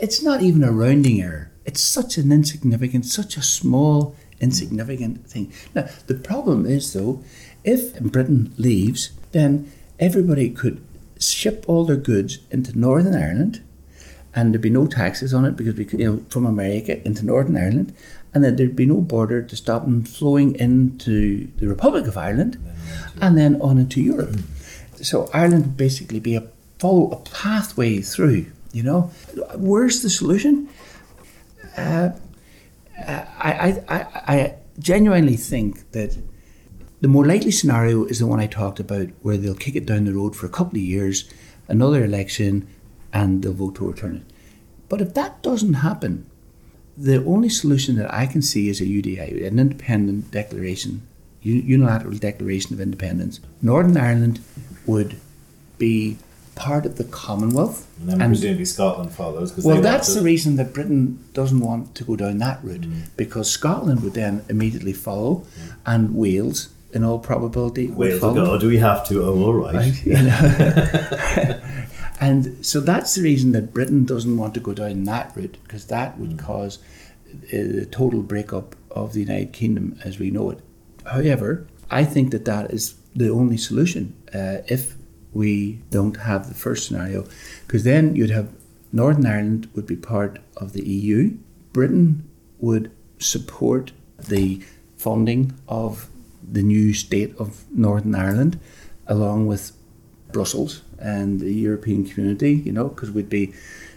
it's not even a rounding error. It's such an insignificant, such a small, insignificant thing. Now, the problem is, though, if Britain leaves, then everybody could ship all their goods into Northern Ireland and there'd be no taxes on it because we could, you know, from America into Northern Ireland, and then there'd be no border to stop them flowing into the Republic of Ireland, and then on into Europe. So Ireland would basically be a follow a pathway through. You know, where's the solution? Uh, I, I, I, I genuinely think that the more likely scenario is the one I talked about, where they'll kick it down the road for a couple of years, another election, and they'll vote to return it. But if that doesn't happen, the only solution that I can see is a UDI, an independent declaration, unilateral declaration of independence. Northern Ireland would be part of the Commonwealth. And then presumably Scotland follows. Well, that's to- the reason that Britain doesn't want to go down that route, mm. because Scotland would then immediately follow, mm. and Wales, in all probability, would Wales follow. go, "Oh, do we have to? Oh, all right. Right, you know. and so that's the reason that Britain doesn't want to go down that route because that would cause a total breakup of the United Kingdom as we know it. However, I think that that is the only solution uh, if we don't have the first scenario, because then you'd have Northern Ireland would be part of the EU. Britain would support the funding of the new state of Northern Ireland, along with Brussels and the European community, you know, because we'd be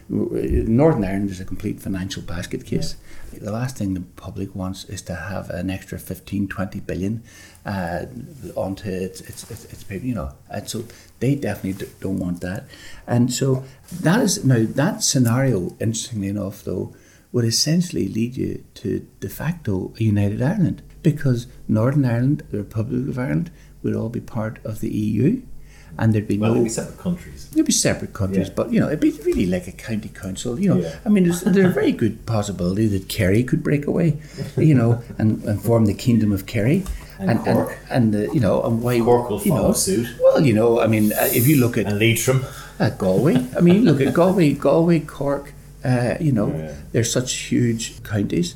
Northern Ireland is a complete financial basket case. The last thing the public wants is to have an extra 15, 20 billion uh, onto its, its, its, its, you know, and so they definitely don't want that. And so that is, now that scenario, interestingly enough, though, would essentially lead you to de facto a united Ireland because Northern Ireland, the Republic of Ireland, would all be part of the EU and there'd be Well, no they'd be separate countries. They'd be separate countries, Yeah. but you know, it'd be really like a county council. You know, Yeah. I mean, there's, there's a very good possibility that Kerry could break away, you know, and, and form the kingdom of Kerry, And Cork. and, and, uh, you know, and why Cork will you know, follow suit. Well, you know, I mean, uh, if you look at And Leitrim. at Galway. I mean, look at Galway, Galway, Cork. Uh, you know, Yeah. they're such huge counties.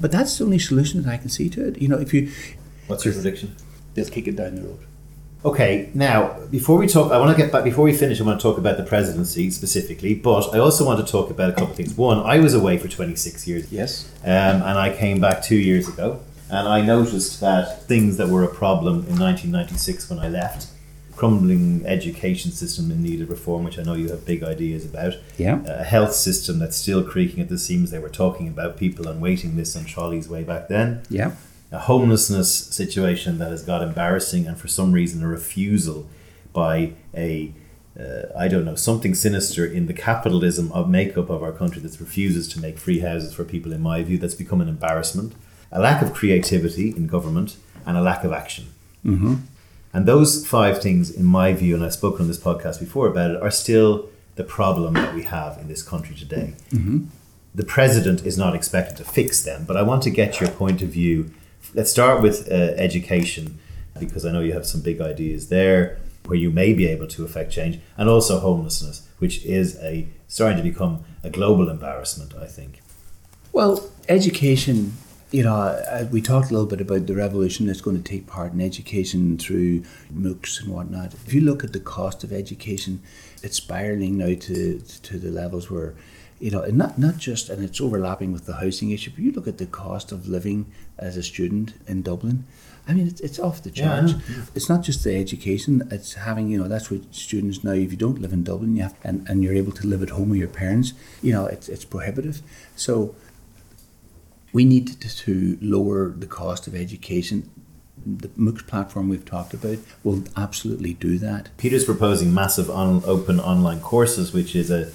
But that's the only solution that I can see to it. You know, if you What's your prediction? they'll kick it down the road. Okay, now before we talk, I want to get back. Before we finish, I want to talk about the presidency specifically, but I also want to talk about a couple of things. One, I was away for 26 years, Yes. um, and I came back two years ago, and I noticed that things that were a problem in 1996 when I left, crumbling education system in need of reform, which I know you have big ideas about, Yeah. a health system that's still creaking at the seams. They were talking about people on waiting lists on trolleys way back then Yeah. A homelessness situation that has got embarrassing and for some reason a refusal by a uh, I don't know something sinister in the capitalism of makeup of our country that refuses to make free houses for people in my view that's become an embarrassment a lack of creativity in government and a lack of action Mm-hmm. and those five things in my view and I've spoken on this podcast before about it are still the problem that we have in this country today Mm-hmm. the president is not expected to fix them, but I want to get your point of view. Let's start with uh, education, because I know you have some big ideas there where you may be able to affect change, and also homelessness, which is a starting to become a global embarrassment. I think. Well, education, you know, we talked a little bit about the revolution that's going to take part in education through MOOCs and whatnot. If you look at the cost of education, it's spiraling now to, to the levels where, you know, and not, not just, and it's overlapping with the housing issue, but you look at the cost of living as a student in Dublin. I mean, it's, it's off the Yeah, I charts. It's not just the education, it's having, you know, that's what students now, if you don't live in Dublin you have, and, and you're able to live at home with your parents, you know, it's, it's prohibitive. So we need to, to lower the cost of education. the MOOCs platform we've talked about will absolutely do that. Peter's proposing massive on, open online courses, which is a,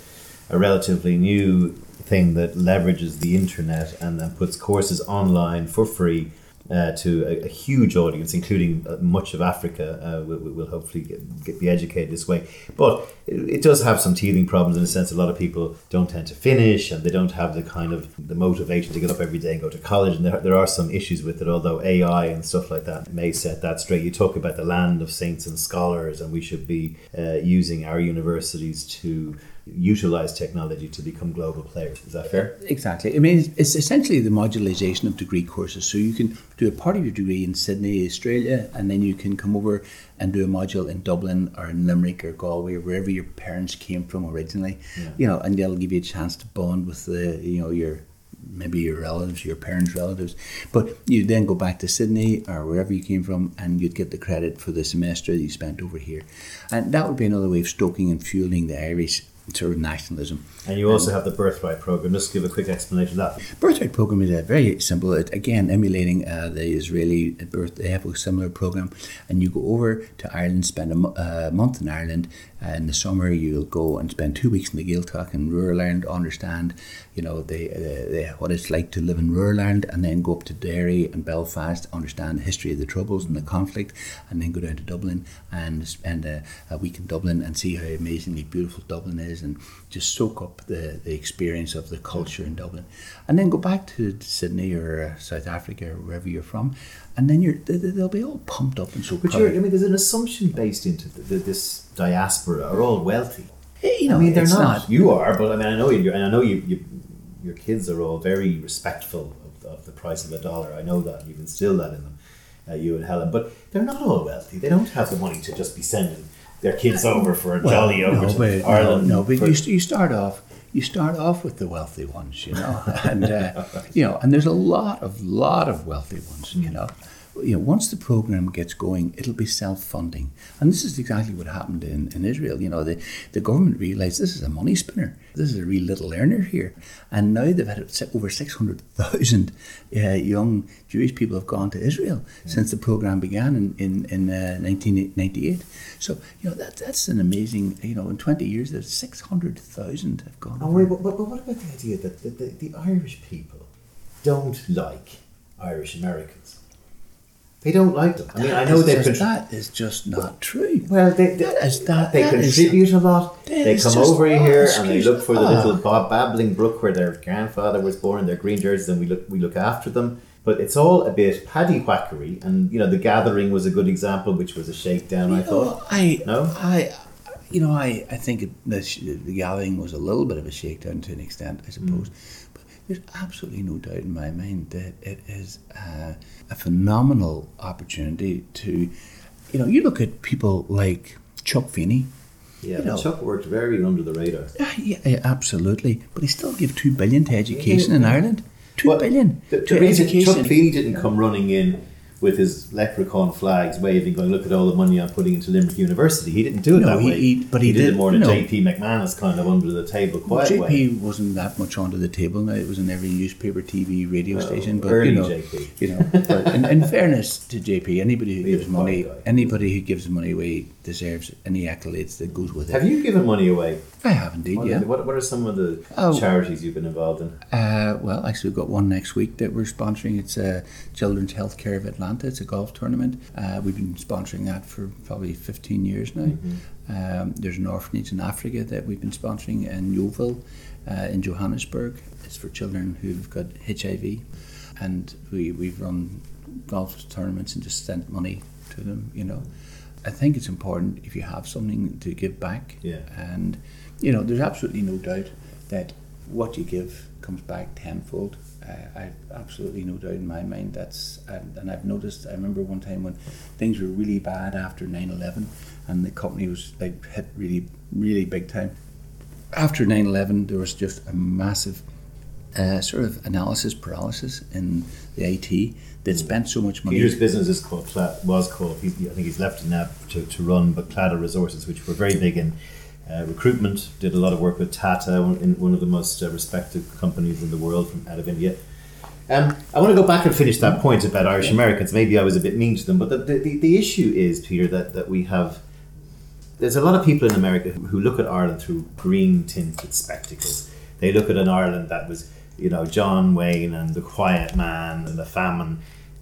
a relatively new thing that leverages the internet and then puts courses online for free uh, to a, a, huge audience, including uh, much of Africa, uh, will, will hopefully get, get, be educated this way. But it, it, does have some teething problems in a sense. A lot of people don't tend to finish, and they don't have the kind of the motivation to get up every day and go to college. And there, there are some issues with it. Although AI and stuff like that may set that straight. You talk about the land of saints and scholars, and we should be uh, using our universities to utilize technology to become global players. Is that fair? Exactly. I mean, it's essentially the modularization of degree courses. So you can do a part of your degree in Sydney, Australia, and then you can come over and do a module in Dublin or in Limerick or Galway or wherever your parents came from originally. Yeah. You know, and they'll give you a chance to bond with the you know your maybe your relatives, your parents' relatives. But you then go back to Sydney or wherever you came from and you'd get the credit for the semester that you spent over here. And that would be another way of stoking and fueling the Irish of nationalism. And you also um, have the Birthright program. Just give a quick explanation of that. Birthright program is a very simple. It, again, emulating uh, the Israeli birth. They have a similar program, and you go over to Ireland, spend a uh, month in Ireland. Uh, in the summer, you'll go and spend two weeks in the Gaeltacht in rural Ireland, understand, you know, the, the, what it's like to live in rural Ireland, and then go up to Derry and Belfast, understand the history of the troubles and the conflict, and then go down to Dublin and spend a, a week in Dublin and see how amazingly beautiful Dublin is, and just soak up the, the experience of the culture in Dublin, and then go back to Sydney or uh, South Africa or wherever you're from, and then you're they'll be all pumped up and so. But you're I mean, there's an assumption based into the, the, this diaspora are all wealthy. You know, I mean, they're not. not. You are, but I mean, I know you, and I know you, you, your kids are all very respectful of, of, the price of a dollar. I know that you've instilled that in them, uh, you and Helen. But they're not all wealthy. They don't have the money to just be sending their kids over for a well, jolly over no, to but, Ireland. No, no but you, you start off you start off with the wealthy ones, you know, and uh, you know, and there's a lot of lot of wealthy ones, you know you know, once the program gets going, it'll be self-funding, and this is exactly what happened in, in Israel. You know, the, the government realised this is a money spinner. This is a real little earner here, and now they've had over six hundred thousand uh, young Jewish people have gone to Israel yeah. since the program began in in, in uh, 1998. So you know that that's an amazing. You know, in twenty years, there's six hundred thousand have gone. Oh, wait, but, but, but what about the idea that the, the, the Irish people don't like Irish Americans? They don't like them. I mean, I know they that is just not true. Well, they, they, that is that, they that contribute is, a lot. They come over here and they look for the oh. little babbling brook where their grandfather was born, their green jerseys, and we look we look after them. But it's all a bit paddy whackery, and you know the gathering was a good example, which was a shakedown. You I know, thought. I no, I, you know, I I think it, the, the gathering was a little bit of a shakedown to an extent, I suppose. Mm there's absolutely no doubt in my mind that it is a, a phenomenal opportunity to, you know, you look at people like Chuck Feeney. Yeah, you know, Chuck worked very under the radar. Yeah, yeah, absolutely. But he still gave two billion to education yeah, yeah. in Ireland. Two well, billion the, the to education. Chuck Feeney didn't come running in with his leprechaun flags waving, going, "Look at all the money I'm putting into Limerick University." He didn't do it no, that he, way. He, but he, he did, did, it more than JP McManus kind of under the table, quiet JP way. wasn't that much under the table. Now it was in every newspaper, TV, radio well, station. But early you know, JP. you know, but in, in fairness to JP, anybody who gives money, anybody who gives money away deserves any accolades that goes with it. Have you given money away? I have indeed. What yeah. What, what are some of the oh, charities you've been involved in? Uh, well, actually, we've got one next week that we're sponsoring. It's uh, Children's Healthcare of Atlanta. It's a golf tournament. Uh, we've been sponsoring that for probably 15 years now. Mm-hmm. Um, there's an orphanage in Africa that we've been sponsoring in Yeoville, uh, in Johannesburg. It's for children who've got HIV, and we we've run golf tournaments and just sent money to them. You know. I think it's important if you have something to give back. Yeah. And, you know, there's absolutely no doubt that what you give comes back tenfold. Uh, I've absolutely no doubt in my mind that's, and, and, I've noticed, I remember one time when things were really bad after 9 11 and the company was like hit really, really big time. After 9 11, there was just a massive uh, sort of analysis paralysis in the IT that spent so much money. Peter's business is called was called. I think he's left it now to, to run, but Claddagh Resources, which were very big in uh, recruitment, did a lot of work with Tata, one, in one of the most uh, respected companies in the world from out of India. Um, I want to go back and finish that point about Irish Americans. Maybe I was a bit mean to them, but the, the, the issue is, Peter, that, that we have. There's a lot of people in America who, who look at Ireland through green tinted spectacles. They look at an Ireland that was, you know, John Wayne and the Quiet Man and the famine.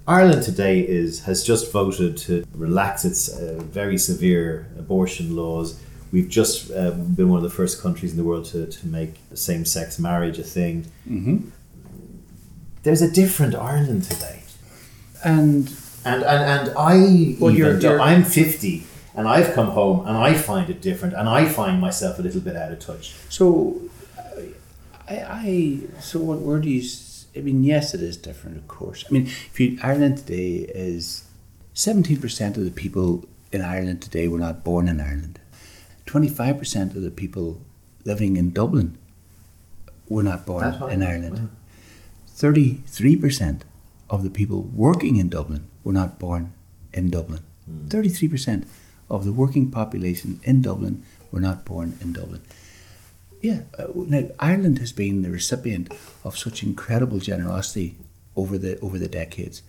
Ireland today is has just voted to relax its uh, very severe abortion laws. We've just uh, been one of the first countries in the world to, to make same sex marriage a thing. Mm-hmm. There's a different Ireland today. And And and, and I well, you're, you're, I'm 50 and I've come home and I find it different and I find myself a little bit out of touch. So, I, I so what where do you? I mean, yes, it is different, of course. I mean, if you Ireland today is seventeen percent of the people in Ireland today were not born in Ireland. Twenty five percent of the people living in Dublin were not born in Ireland. Thirty three percent of the people working in Dublin were not born in Dublin. Thirty three percent of the working population in Dublin were not born in Dublin. Yeah, uh, now Ireland has been the recipient of such incredible generosity over the over the decades,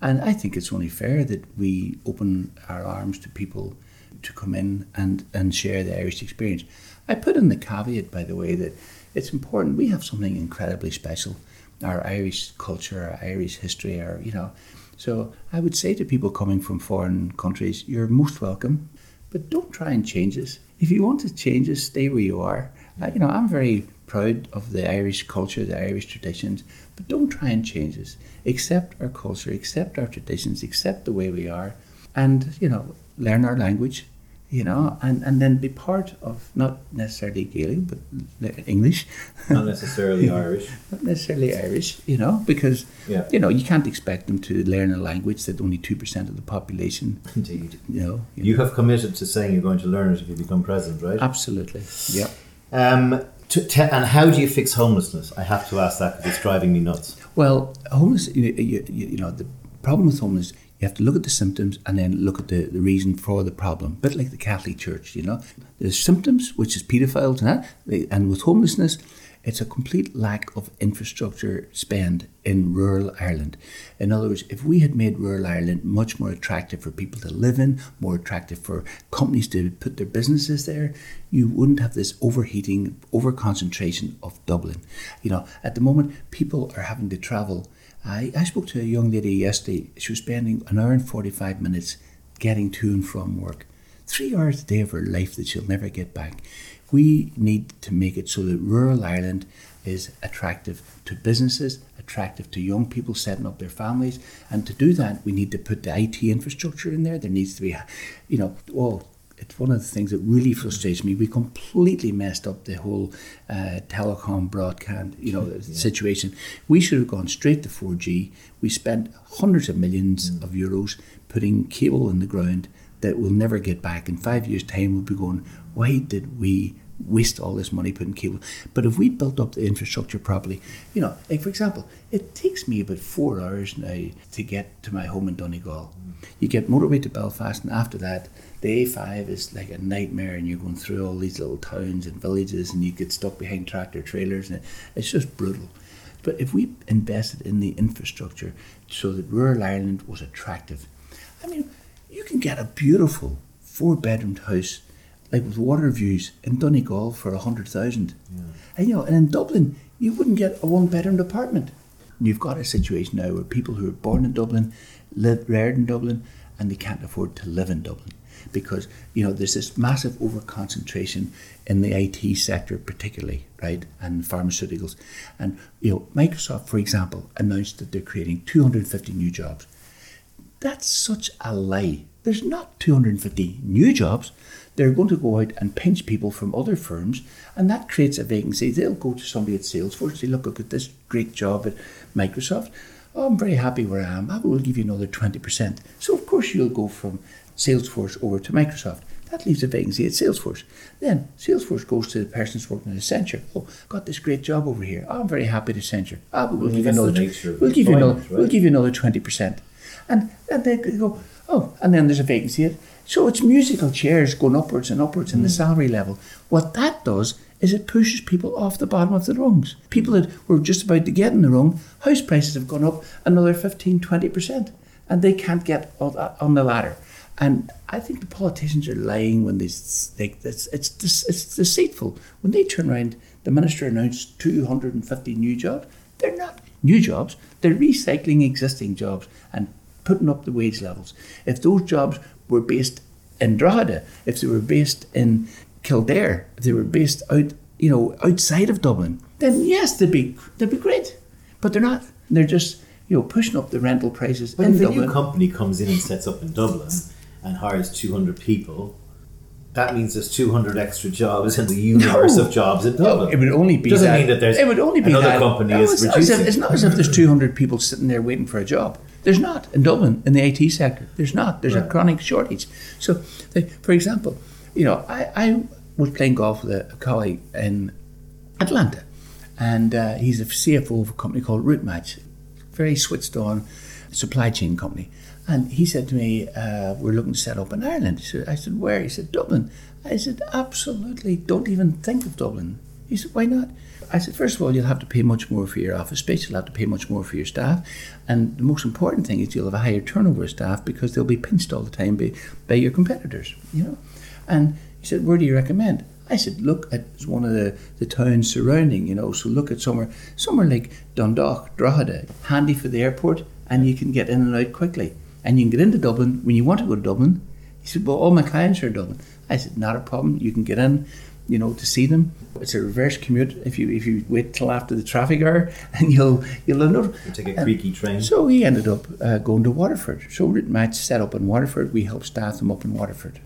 and I think it's only fair that we open our arms to people to come in and and share the Irish experience. I put in the caveat, by the way, that it's important. We have something incredibly special, our Irish culture, our Irish history, our you know. So I would say to people coming from foreign countries, you're most welcome, but don't try and change us. If you want to change us, stay where you are. Uh, you know, I'm very proud of the Irish culture, the Irish traditions, but don't try and change us. Accept our culture, accept our traditions, accept the way we are, and you know, learn our language. You know, and, and then be part of not necessarily Gaelic, but English, Not necessarily Irish. not necessarily Irish. You know, because Yeah. you know you can't expect them to learn a language that only two percent of the population. Indeed. You know, You have committed to saying you're going to learn it if you become president, right? absolutely. Yeah. Um, to, te- and how do you fix homelessness? I have to ask that because it's driving me nuts. Well, homeless, you, you, you you know, the problem with homelessness you have to look at the symptoms and then look at the, the reason for the problem. A bit like the Catholic Church, you know. There's symptoms, which is paedophiles and that, and with homelessness, it's a complete lack of infrastructure spend in rural Ireland. In other words, if we had made rural Ireland much more attractive for people to live in, more attractive for companies to put their businesses there, you wouldn't have this overheating, over concentration of Dublin. You know, at the moment, people are having to travel. I, I spoke to a young lady yesterday. She was spending an hour and 45 minutes getting to and from work. Three hours a day of her life that she'll never get back. We need to make it so that rural Ireland is attractive to businesses, attractive to young people setting up their families. And to do that, we need to put the IT infrastructure in there. There needs to be, you know, oh, it's one of the things that really frustrates me. We completely messed up the whole uh, telecom broadcast, you know, situation. We should have gone straight to 4G. We spent hundreds of millions of euros putting cable in the ground that we'll never get back. In five years' time, we'll be going, why did we waste all this money putting cable? But if we built up the infrastructure properly, you know, like for example, it takes me about four hours now to get to my home in Donegal. You get motorway to Belfast, and after that, the A5 is like a nightmare, and you're going through all these little towns and villages, and you get stuck behind tractor trailers, and it's just brutal. But if we invested in the infrastructure so that rural Ireland was attractive, I mean, you can get a beautiful four bedroomed house, like with water views, in Donegal for a hundred thousand. And you know, and in Dublin, you wouldn't get a one bedroom apartment. You've got a situation now where people who are born in Dublin, live reared in Dublin, and they can't afford to live in Dublin because you know there's this massive over concentration in the IT sector, particularly right, and pharmaceuticals, and you know Microsoft, for example, announced that they're creating 250 new jobs. That's such a lie. There's not 250 new jobs. They're going to go out and pinch people from other firms, and that creates a vacancy. They'll go to somebody at Salesforce, and say, Look, I've got this great job at Microsoft. Oh, I'm very happy where I am. I will give you another 20%. So, of course, you'll go from Salesforce over to Microsoft. That leaves a vacancy at Salesforce. Then Salesforce goes to the person who's working at Accenture. Oh, got this great job over here. Oh, I'm very happy at Accenture. Ah, but we'll Well, give you that's the another. nature of We'll give you another. We'll give you another twenty percent, and and they go. Oh, and then there's a vacancy. So it's musical chairs going upwards and upwards in the hmm. salary level. What that does is it pushes people off the bottom of the rungs. People that were just about to get in the rung, house prices have gone up another 15, 20%, and they can't get on the ladder. And I think the politicians are lying when they think it's, it's, it's deceitful. When they turn around, the minister announced 250 new jobs. They're not new jobs, they're recycling existing jobs and putting up the wage levels. If those jobs were based in Drogheda, if they were based in Kildare, if they were based out, you know, outside of Dublin, then yes, they'd be they'd be great. But they're not. They're just you know pushing up the rental prices. But if Dublin. a new company comes in and sets up in Dublin and hires two hundred people, that means there's 200 extra jobs in the universe No. of jobs in Dublin. It would only be Doesn't that. mean that there's it would only be another that, company No, is it's not, as if, it's not as if there's 200 people sitting there waiting for a job. There's not in Dublin in the IT sector. There's not. There's a chronic shortage. So, the, for example, you know, I, I was playing golf with a, a colleague in Atlanta, and uh, he's a CFO of a company called RouteMatch, very switched on supply chain company. And he said to me, uh, "We're looking to set up in Ireland." Said, "I said where?" He said, "Dublin." I said, "Absolutely, don't even think of Dublin." He said, "Why not?" I said, first of all, you'll have to pay much more for your office space. You'll have to pay much more for your staff, and the most important thing is you'll have a higher turnover of staff because they'll be pinched all the time by, by your competitors. You know, and he said, "Where do you recommend?" I said, look at one of the, the towns surrounding, you know, so look at somewhere somewhere like Dundalk, Drogheda, handy for the airport, and you can get in and out quickly. And you can get into Dublin when you want to go to Dublin. He said, Well, all my clients are in Dublin. I said, Not a problem. You can get in, you know, to see them. It's a reverse commute if you if you wait till after the traffic hour and you'll you'll know. You take a creaky train. So he ended up uh, going to Waterford. So RouteMatch set up in Waterford. We help staff them up in Waterford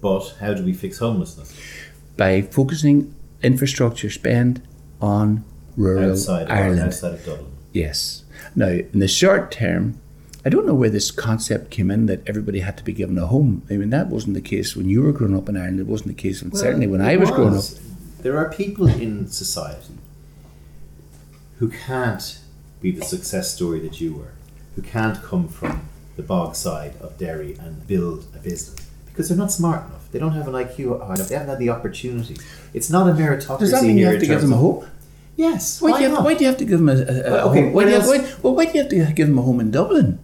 But how do we fix homelessness? by focusing infrastructure spend on rural outside of, Ireland. outside of Dublin. Yes. Now, in the short term, I don't know where this concept came in that everybody had to be given a home. I mean, that wasn't the case when you were growing up in Ireland. It wasn't the case when, certainly when I it was, growing up. There are people in society who can't be the success story that you were, who can't come from the Bogside of Derry and build a business because they're not smart enough. They don't have an IQ high enough. They haven't had the opportunity. It's not a meritocracy Does that mean you have to give them home? Yes. Why, Why, do you have, why do you have to give them a, a, a Well, okay, home? Why do, you, else- why, well, why do you have to give them a home in Dublin?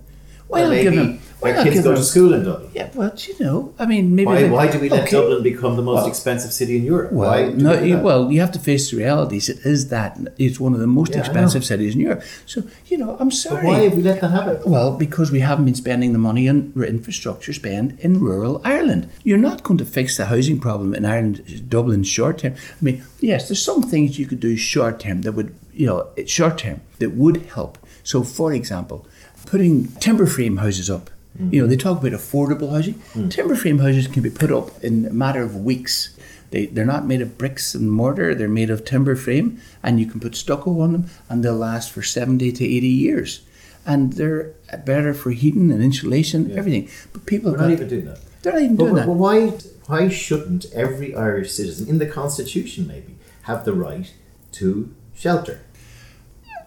Why Well, not give them? Why not kids give go them? to school in Dublin. Yeah, well, you know, I mean, maybe. Why, they- why do we let okay. Dublin become the most Well- expensive city in Europe? Well, why no, we you, well, you have to face the realities. It is that it's one of the most Yeah, expensive cities in Europe. So you know, I'm But sorry. why have we let that happen? Well, because we haven't been spending the money on infrastructure spend in rural Ireland. You're not going to fix the housing problem in Ireland, Dublin, short term. I mean, yes, there's some things you could do short term that would, you know, short term that would help. So, for example, putting timber frame houses up. You know, they talk about affordable housing. Hmm. Timber frame houses can be put up in a matter of weeks. They, they're not made of bricks and mortar, they're made of timber frame, and you can put stucco on them, and they'll last for 70 to 80 years. And they're better for heating and insulation, everything. But people got, not even doing that. they're not even But, doing but that. why why shouldn't every Irish citizen in the constitution maybe have the right to shelter?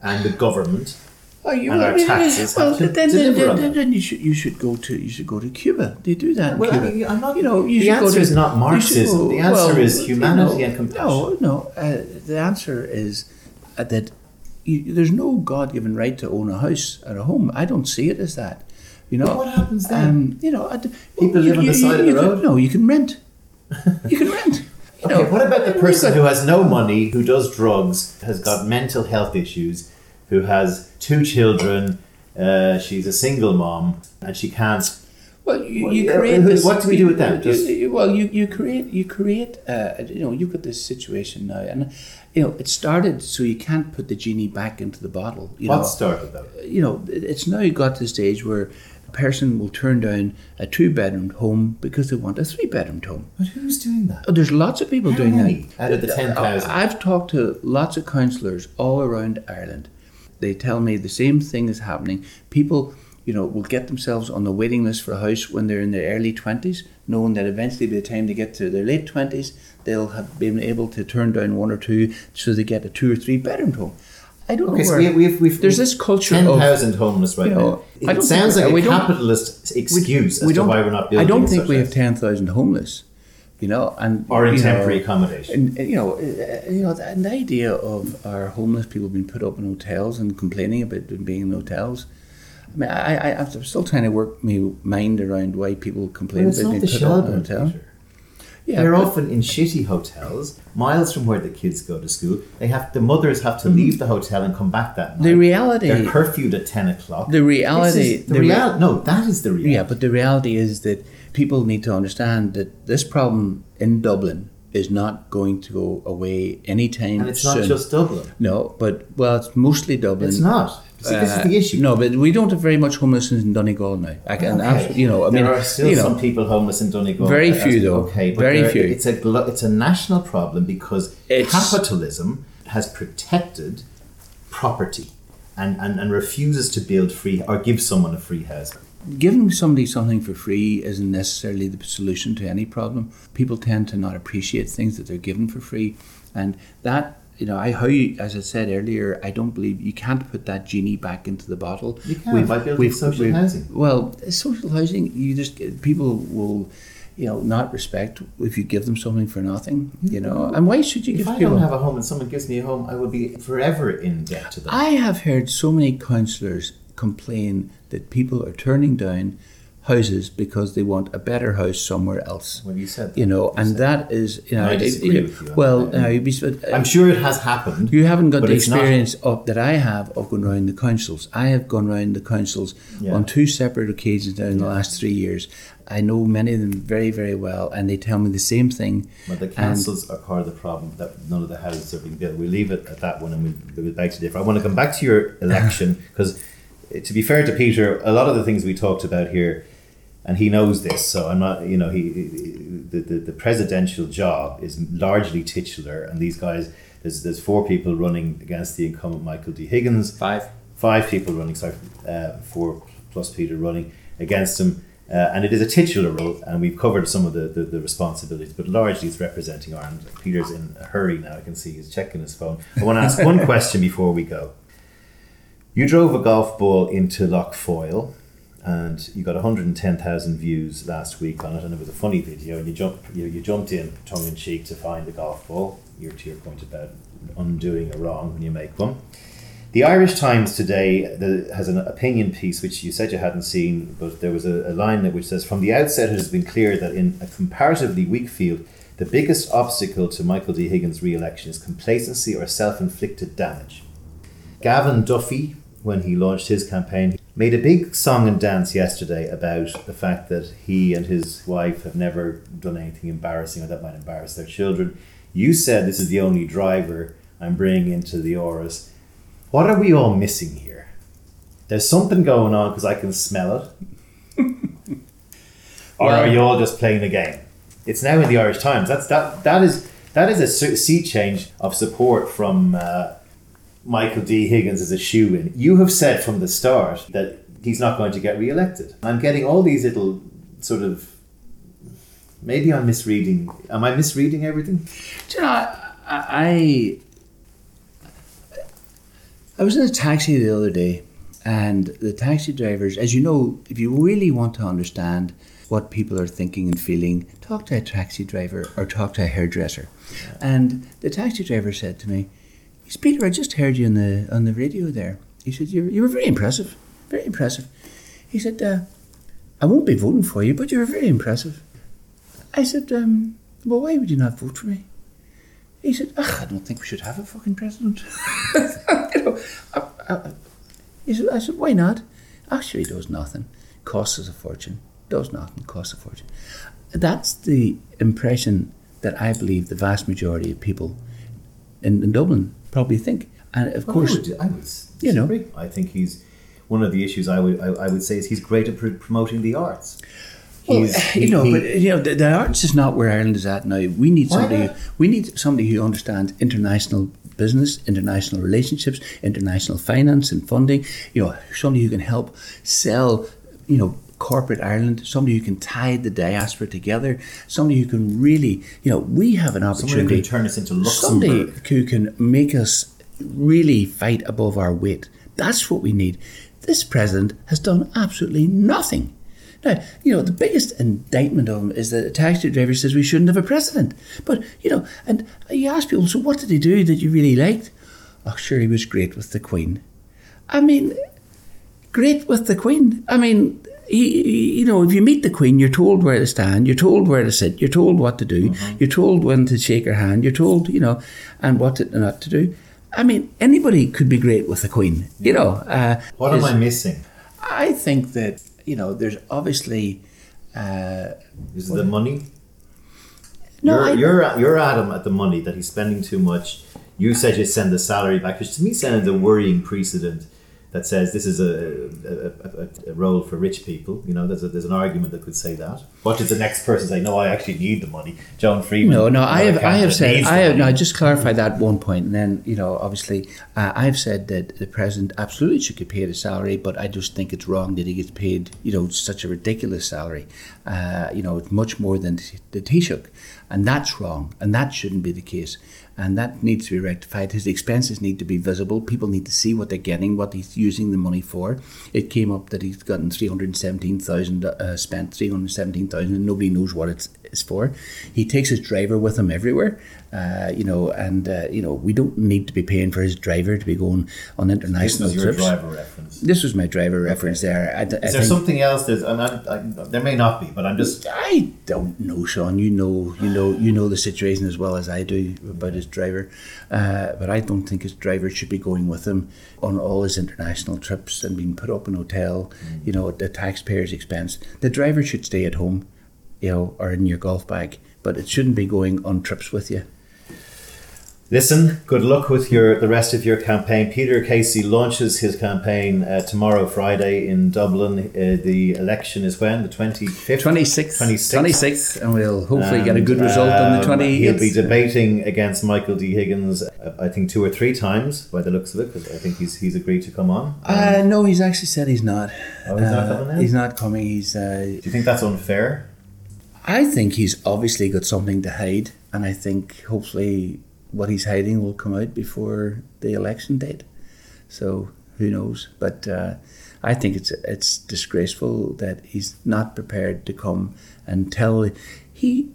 And the government Oh, you and our I mean, taxes well, have to then, deliver then, then, then you should you should go to you should go to Cuba. They do that. in Well, Cuba. I mean, I'm not- You know, you the should go answer to- is not you should Marxism. The answer is you humanity know, and compassion. No, no. Uh, the answer is uh, that you, there's no God-given right to own a house or a home. I don't see it as that. You know, But what happens then? Um, you know, I d- People you- live on you- the side of you the can- road? no, you can rent. You can rent. You Okay, know, what about the person got- who has no money, who does drugs, has got mental health issues, who has two children, uh, she's a single mom, and she can't. Well, you, you create who- this. what do we do with them? you- Just- you- well, you, you create you create uh, you know you've got this situation now, and you know it started so you can't put the genie back into the bottle. You What know, started that? you know it's now got to the stage where a person will turn down a two bedroom home because they want a three bedroom home. But who's doing that? Oh, there's lots of people How doing many that. out of the 10,000? I've talked to lots of councillors all around Ireland. They tell me the same thing is happening. People, you know, will get themselves on the waiting list for a house when they're in their early 20s, knowing that eventually by the time they get to their late 20s, they'll have been able to turn down one or two so they get a two or three bedroom home. I don't Okay, know so we, we've, we've there's this culture ten of thousand homeless right you know, now. It sounds like a capitalist excuse as to why we're not building. I don't think we have ten thousand homeless, You know, and Or in you know, temporary accommodation. and, and, you know, uh, you know, the, the idea of our homeless people being put up in hotels and complaining about them being in hotels. I mean, I, I, I'm still trying to work my mind around why people complain Well, about being put up in a hotel. Peter. Yeah, They're often in shitty hotels, miles from where the kids go to school. They have the mothers have to leave the hotel and come back that night. Mm-hmm. The reality- they're curfewed at ten o'clock. The reality- This is the, the rea- reality. No, that is the reality. Yeah, but the reality is that people need to understand that this problem in Dublin is not going to go away anytime and it's not just Dublin. no, but well, it's mostly Dublin. It's not. See, this is Uh, the issue. No, but we don't have very much homelessness in Donegal now. I can, Okay. absolutely, you know, I there mean, are still you know, some people homeless in Donegal. Very few, though. Okay, but Very there- few. It's a glo- it's a national problem because It's- capitalism has protected property and, and, and refuses to build free or give someone a free house. Giving somebody something for free isn't necessarily the solution to any problem. People tend to not appreciate things that they're given for free, and that you know, I how you, as I said earlier, I don't believe you can't put that genie back into the bottle. You can by building social housing. Well, social housing, you just people will. You know, not respect if you give them something for nothing. You know, mm-hmm. and why should you give If give I people? don't have a home and someone gives me a home, I will be forever in debt to them. I have heard so many councillors complain that people are turning down houses because they want a better house somewhere else. well, you said that. You know, You and that is, you know, I disagree it- with you well, that. I'm sure it has happened. you haven't got the not- experience of, that I have of going around the councils. I have gone around the councils Yeah. on two separate occasions now in the last three years. I know many of them very, very well, and they tell me the same thing. But the councils are part of the problem that none of the houses are being built. We leave it at that one and we'll, we'll beg to differ. I want to come back to your election because, to be fair to Peter, a lot of the things we talked about here, and he knows this, so I'm not, you know, he, the, the, the presidential job is largely titular, and these guys, there's, there's four people running against the incumbent Michael D. Higgins Five. five people running, sorry, uh, four plus Peter running against him. Uh, and it is a titular role, and we've covered some of the, the, the responsibilities, but largely it's representing Ireland. Peter's in a hurry now, I can see he's checking his phone. I want to ask one question before we go. You drove a golf ball into Lough Foyle, and you got 110,000 views last week on it, and it was a funny video, and you, jumped, you, you jumped in tongue in cheek to find the golf ball. You're to your point about undoing a wrong when you make one. The Irish Times today the, has an opinion piece which you said you hadn't seen, but there was a, a line that which says, "From the outset, it has been clear that in a comparatively weak field, the biggest obstacle to Michael D. Higgins' re-election is complacency or self-inflicted damage." Gavin Duffy, when he launched his campaign, made a big song and dance yesterday about the fact that he and his wife have never done anything embarrassing or that might embarrass their children. You said this is the only driver I'm bringing into the Áras. What are we all missing here? There's something going on because I can smell it. or are you all just playing a game? It's now in the Irish Times. That's that. That is that is a sea change of support from uh, Michael D. Higgins is a shoe in. You have said from the start that he's not going to get re-elected. I'm getting all these little sort of. Maybe I'm misreading. Am I misreading everything? Do you know, I, I I was in a taxi the other day, and the taxi drivers, as you know, if you really want to understand what people are thinking and feeling, talk to a taxi driver or talk to a hairdresser. And the taxi driver said to me, he said, Peter, I just heard you on the on the radio there. He said, you you were very impressive, very impressive. He said, uh, I won't be voting for you, but you were very impressive. I said, um, well, why would you not vote for me? He said, Ugh, I don't think we should have a fucking president. you know, I, I, he said, I said, why not? Actually, does nothing. Costs us a fortune. Does nothing. Costs a fortune. That's the impression that I believe the vast majority of people in, in Dublin probably think. And of Well, course, I would, I would you know. I think he's one of the issues. I would I, I would say is he's great at pr- promoting the arts. Well, you know, he- but you know, the, the arts is not where Ireland is at now. We need somebody. Who, we need somebody who understands international business, international relationships, international finance and funding. You know, somebody who can help sell. You know, corporate Ireland. Somebody who can tie the diaspora together. Somebody who can really. You know, we have an who opportunity. can turn us into Luxembourg. Somebody who can make us really fight above our weight. That's what we need. This president has done absolutely nothing. Now, you know, the biggest indictment of him is that a taxi driver says we shouldn't have a president. But, you know, and you ask people, so what did he do that you really liked? Oh, sure, he was great with the Queen. I mean, great with the Queen. I mean, he, you know, if you meet the Queen, you're told where to stand, you're told where to sit, you're told what to do, you're told when to shake her hand, you're told, you know, and what to, not to do. I mean, anybody could be great with the Queen, you know. Uh, What am I missing? I think that you know, there's obviously. Uh, Is it the money? no, you're, I, you're you're Adam at the money that he's spending too much. You said you'd send the salary back, which to me sounds a worrying precedent that says this is a, a, a, a role for rich people. You know, there's a, there's an argument that could say that. What did the next person say? No, I actually need the money. Joan Freeman. no, no, I have, I have said, I have, no, I just clarify that one point, and then you know, obviously, uh, I have said that the president absolutely should get paid a salary, but I just think it's wrong that he gets paid, you know, such a ridiculous salary. Uh, you know, it's much more than the Taoiseach, and that's wrong, and that shouldn't be the case. And that needs to be rectified. His expenses need to be visible. People need to see what they're getting, what he's using the money for. It came up that he's gotten three hundred seventeen thousand uh, spent three hundred seventeen thousand, and nobody knows what it's, it's for. He takes his driver with him everywhere, uh, you know, and uh, you know we don't need to be paying for his driver to be going on international This was your trips. driver reference. This was my driver reference there. I, I Is there think- something else? I'm I, there may not be, but I'm just. I don't know, Sean. You know, you know, you know the situation as well as I do about his driver. Uh, but I don't think his driver should be going with him on all his international trips and being put up in a hotel. You know, at the taxpayer's expense. The driver should stay at home, you know, or in your golf bag. But it shouldn't be going on trips with you. Listen, good luck with your the rest of your campaign. Peter Casey launches his campaign uh, tomorrow, Friday, in Dublin. Uh, the election is when? The 25th? 26th. 26th. 26th, and we'll hopefully get a good result on the um, 28th. He'll be debating against Michael D. Higgins, uh, I think, two or three times by the looks of it, because I think he's, he's agreed to come on. Um, uh, no, he's actually said he's not. Oh, he's not Uh, coming now? He's not coming. He's. Uh, do you think that's unfair? I think he's obviously got something to hide, and I think hopefully what he's hiding will come out before the election date. So who knows? But uh, I think it's it's disgraceful that he's not prepared to come and tell. He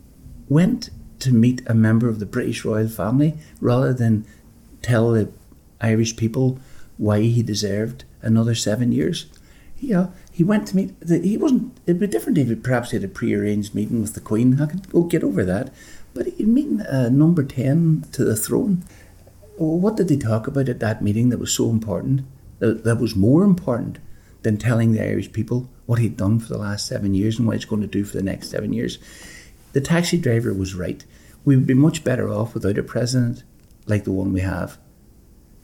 went to meet a member of the British royal family rather than tell the Irish people why he deserved another seven years. Know, he went to meet. The, he wasn't. It'd be different if he perhaps had a pre-arranged meeting with the Queen. I could go get over that, but he meeting uh, number ten to the throne. What did they talk about at that meeting that was so important? That, that was more important than telling the Irish people what he'd done for the last seven years and what he's going to do for the next seven years. The taxi driver was right. We would be much better off without a president like the one we have,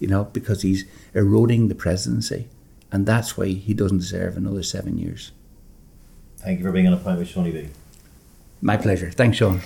you know, because he's eroding the presidency. And that's why he doesn't deserve another seven years. Thank you for being on a pint with Seaniebee. My pleasure. Thanks, Sean.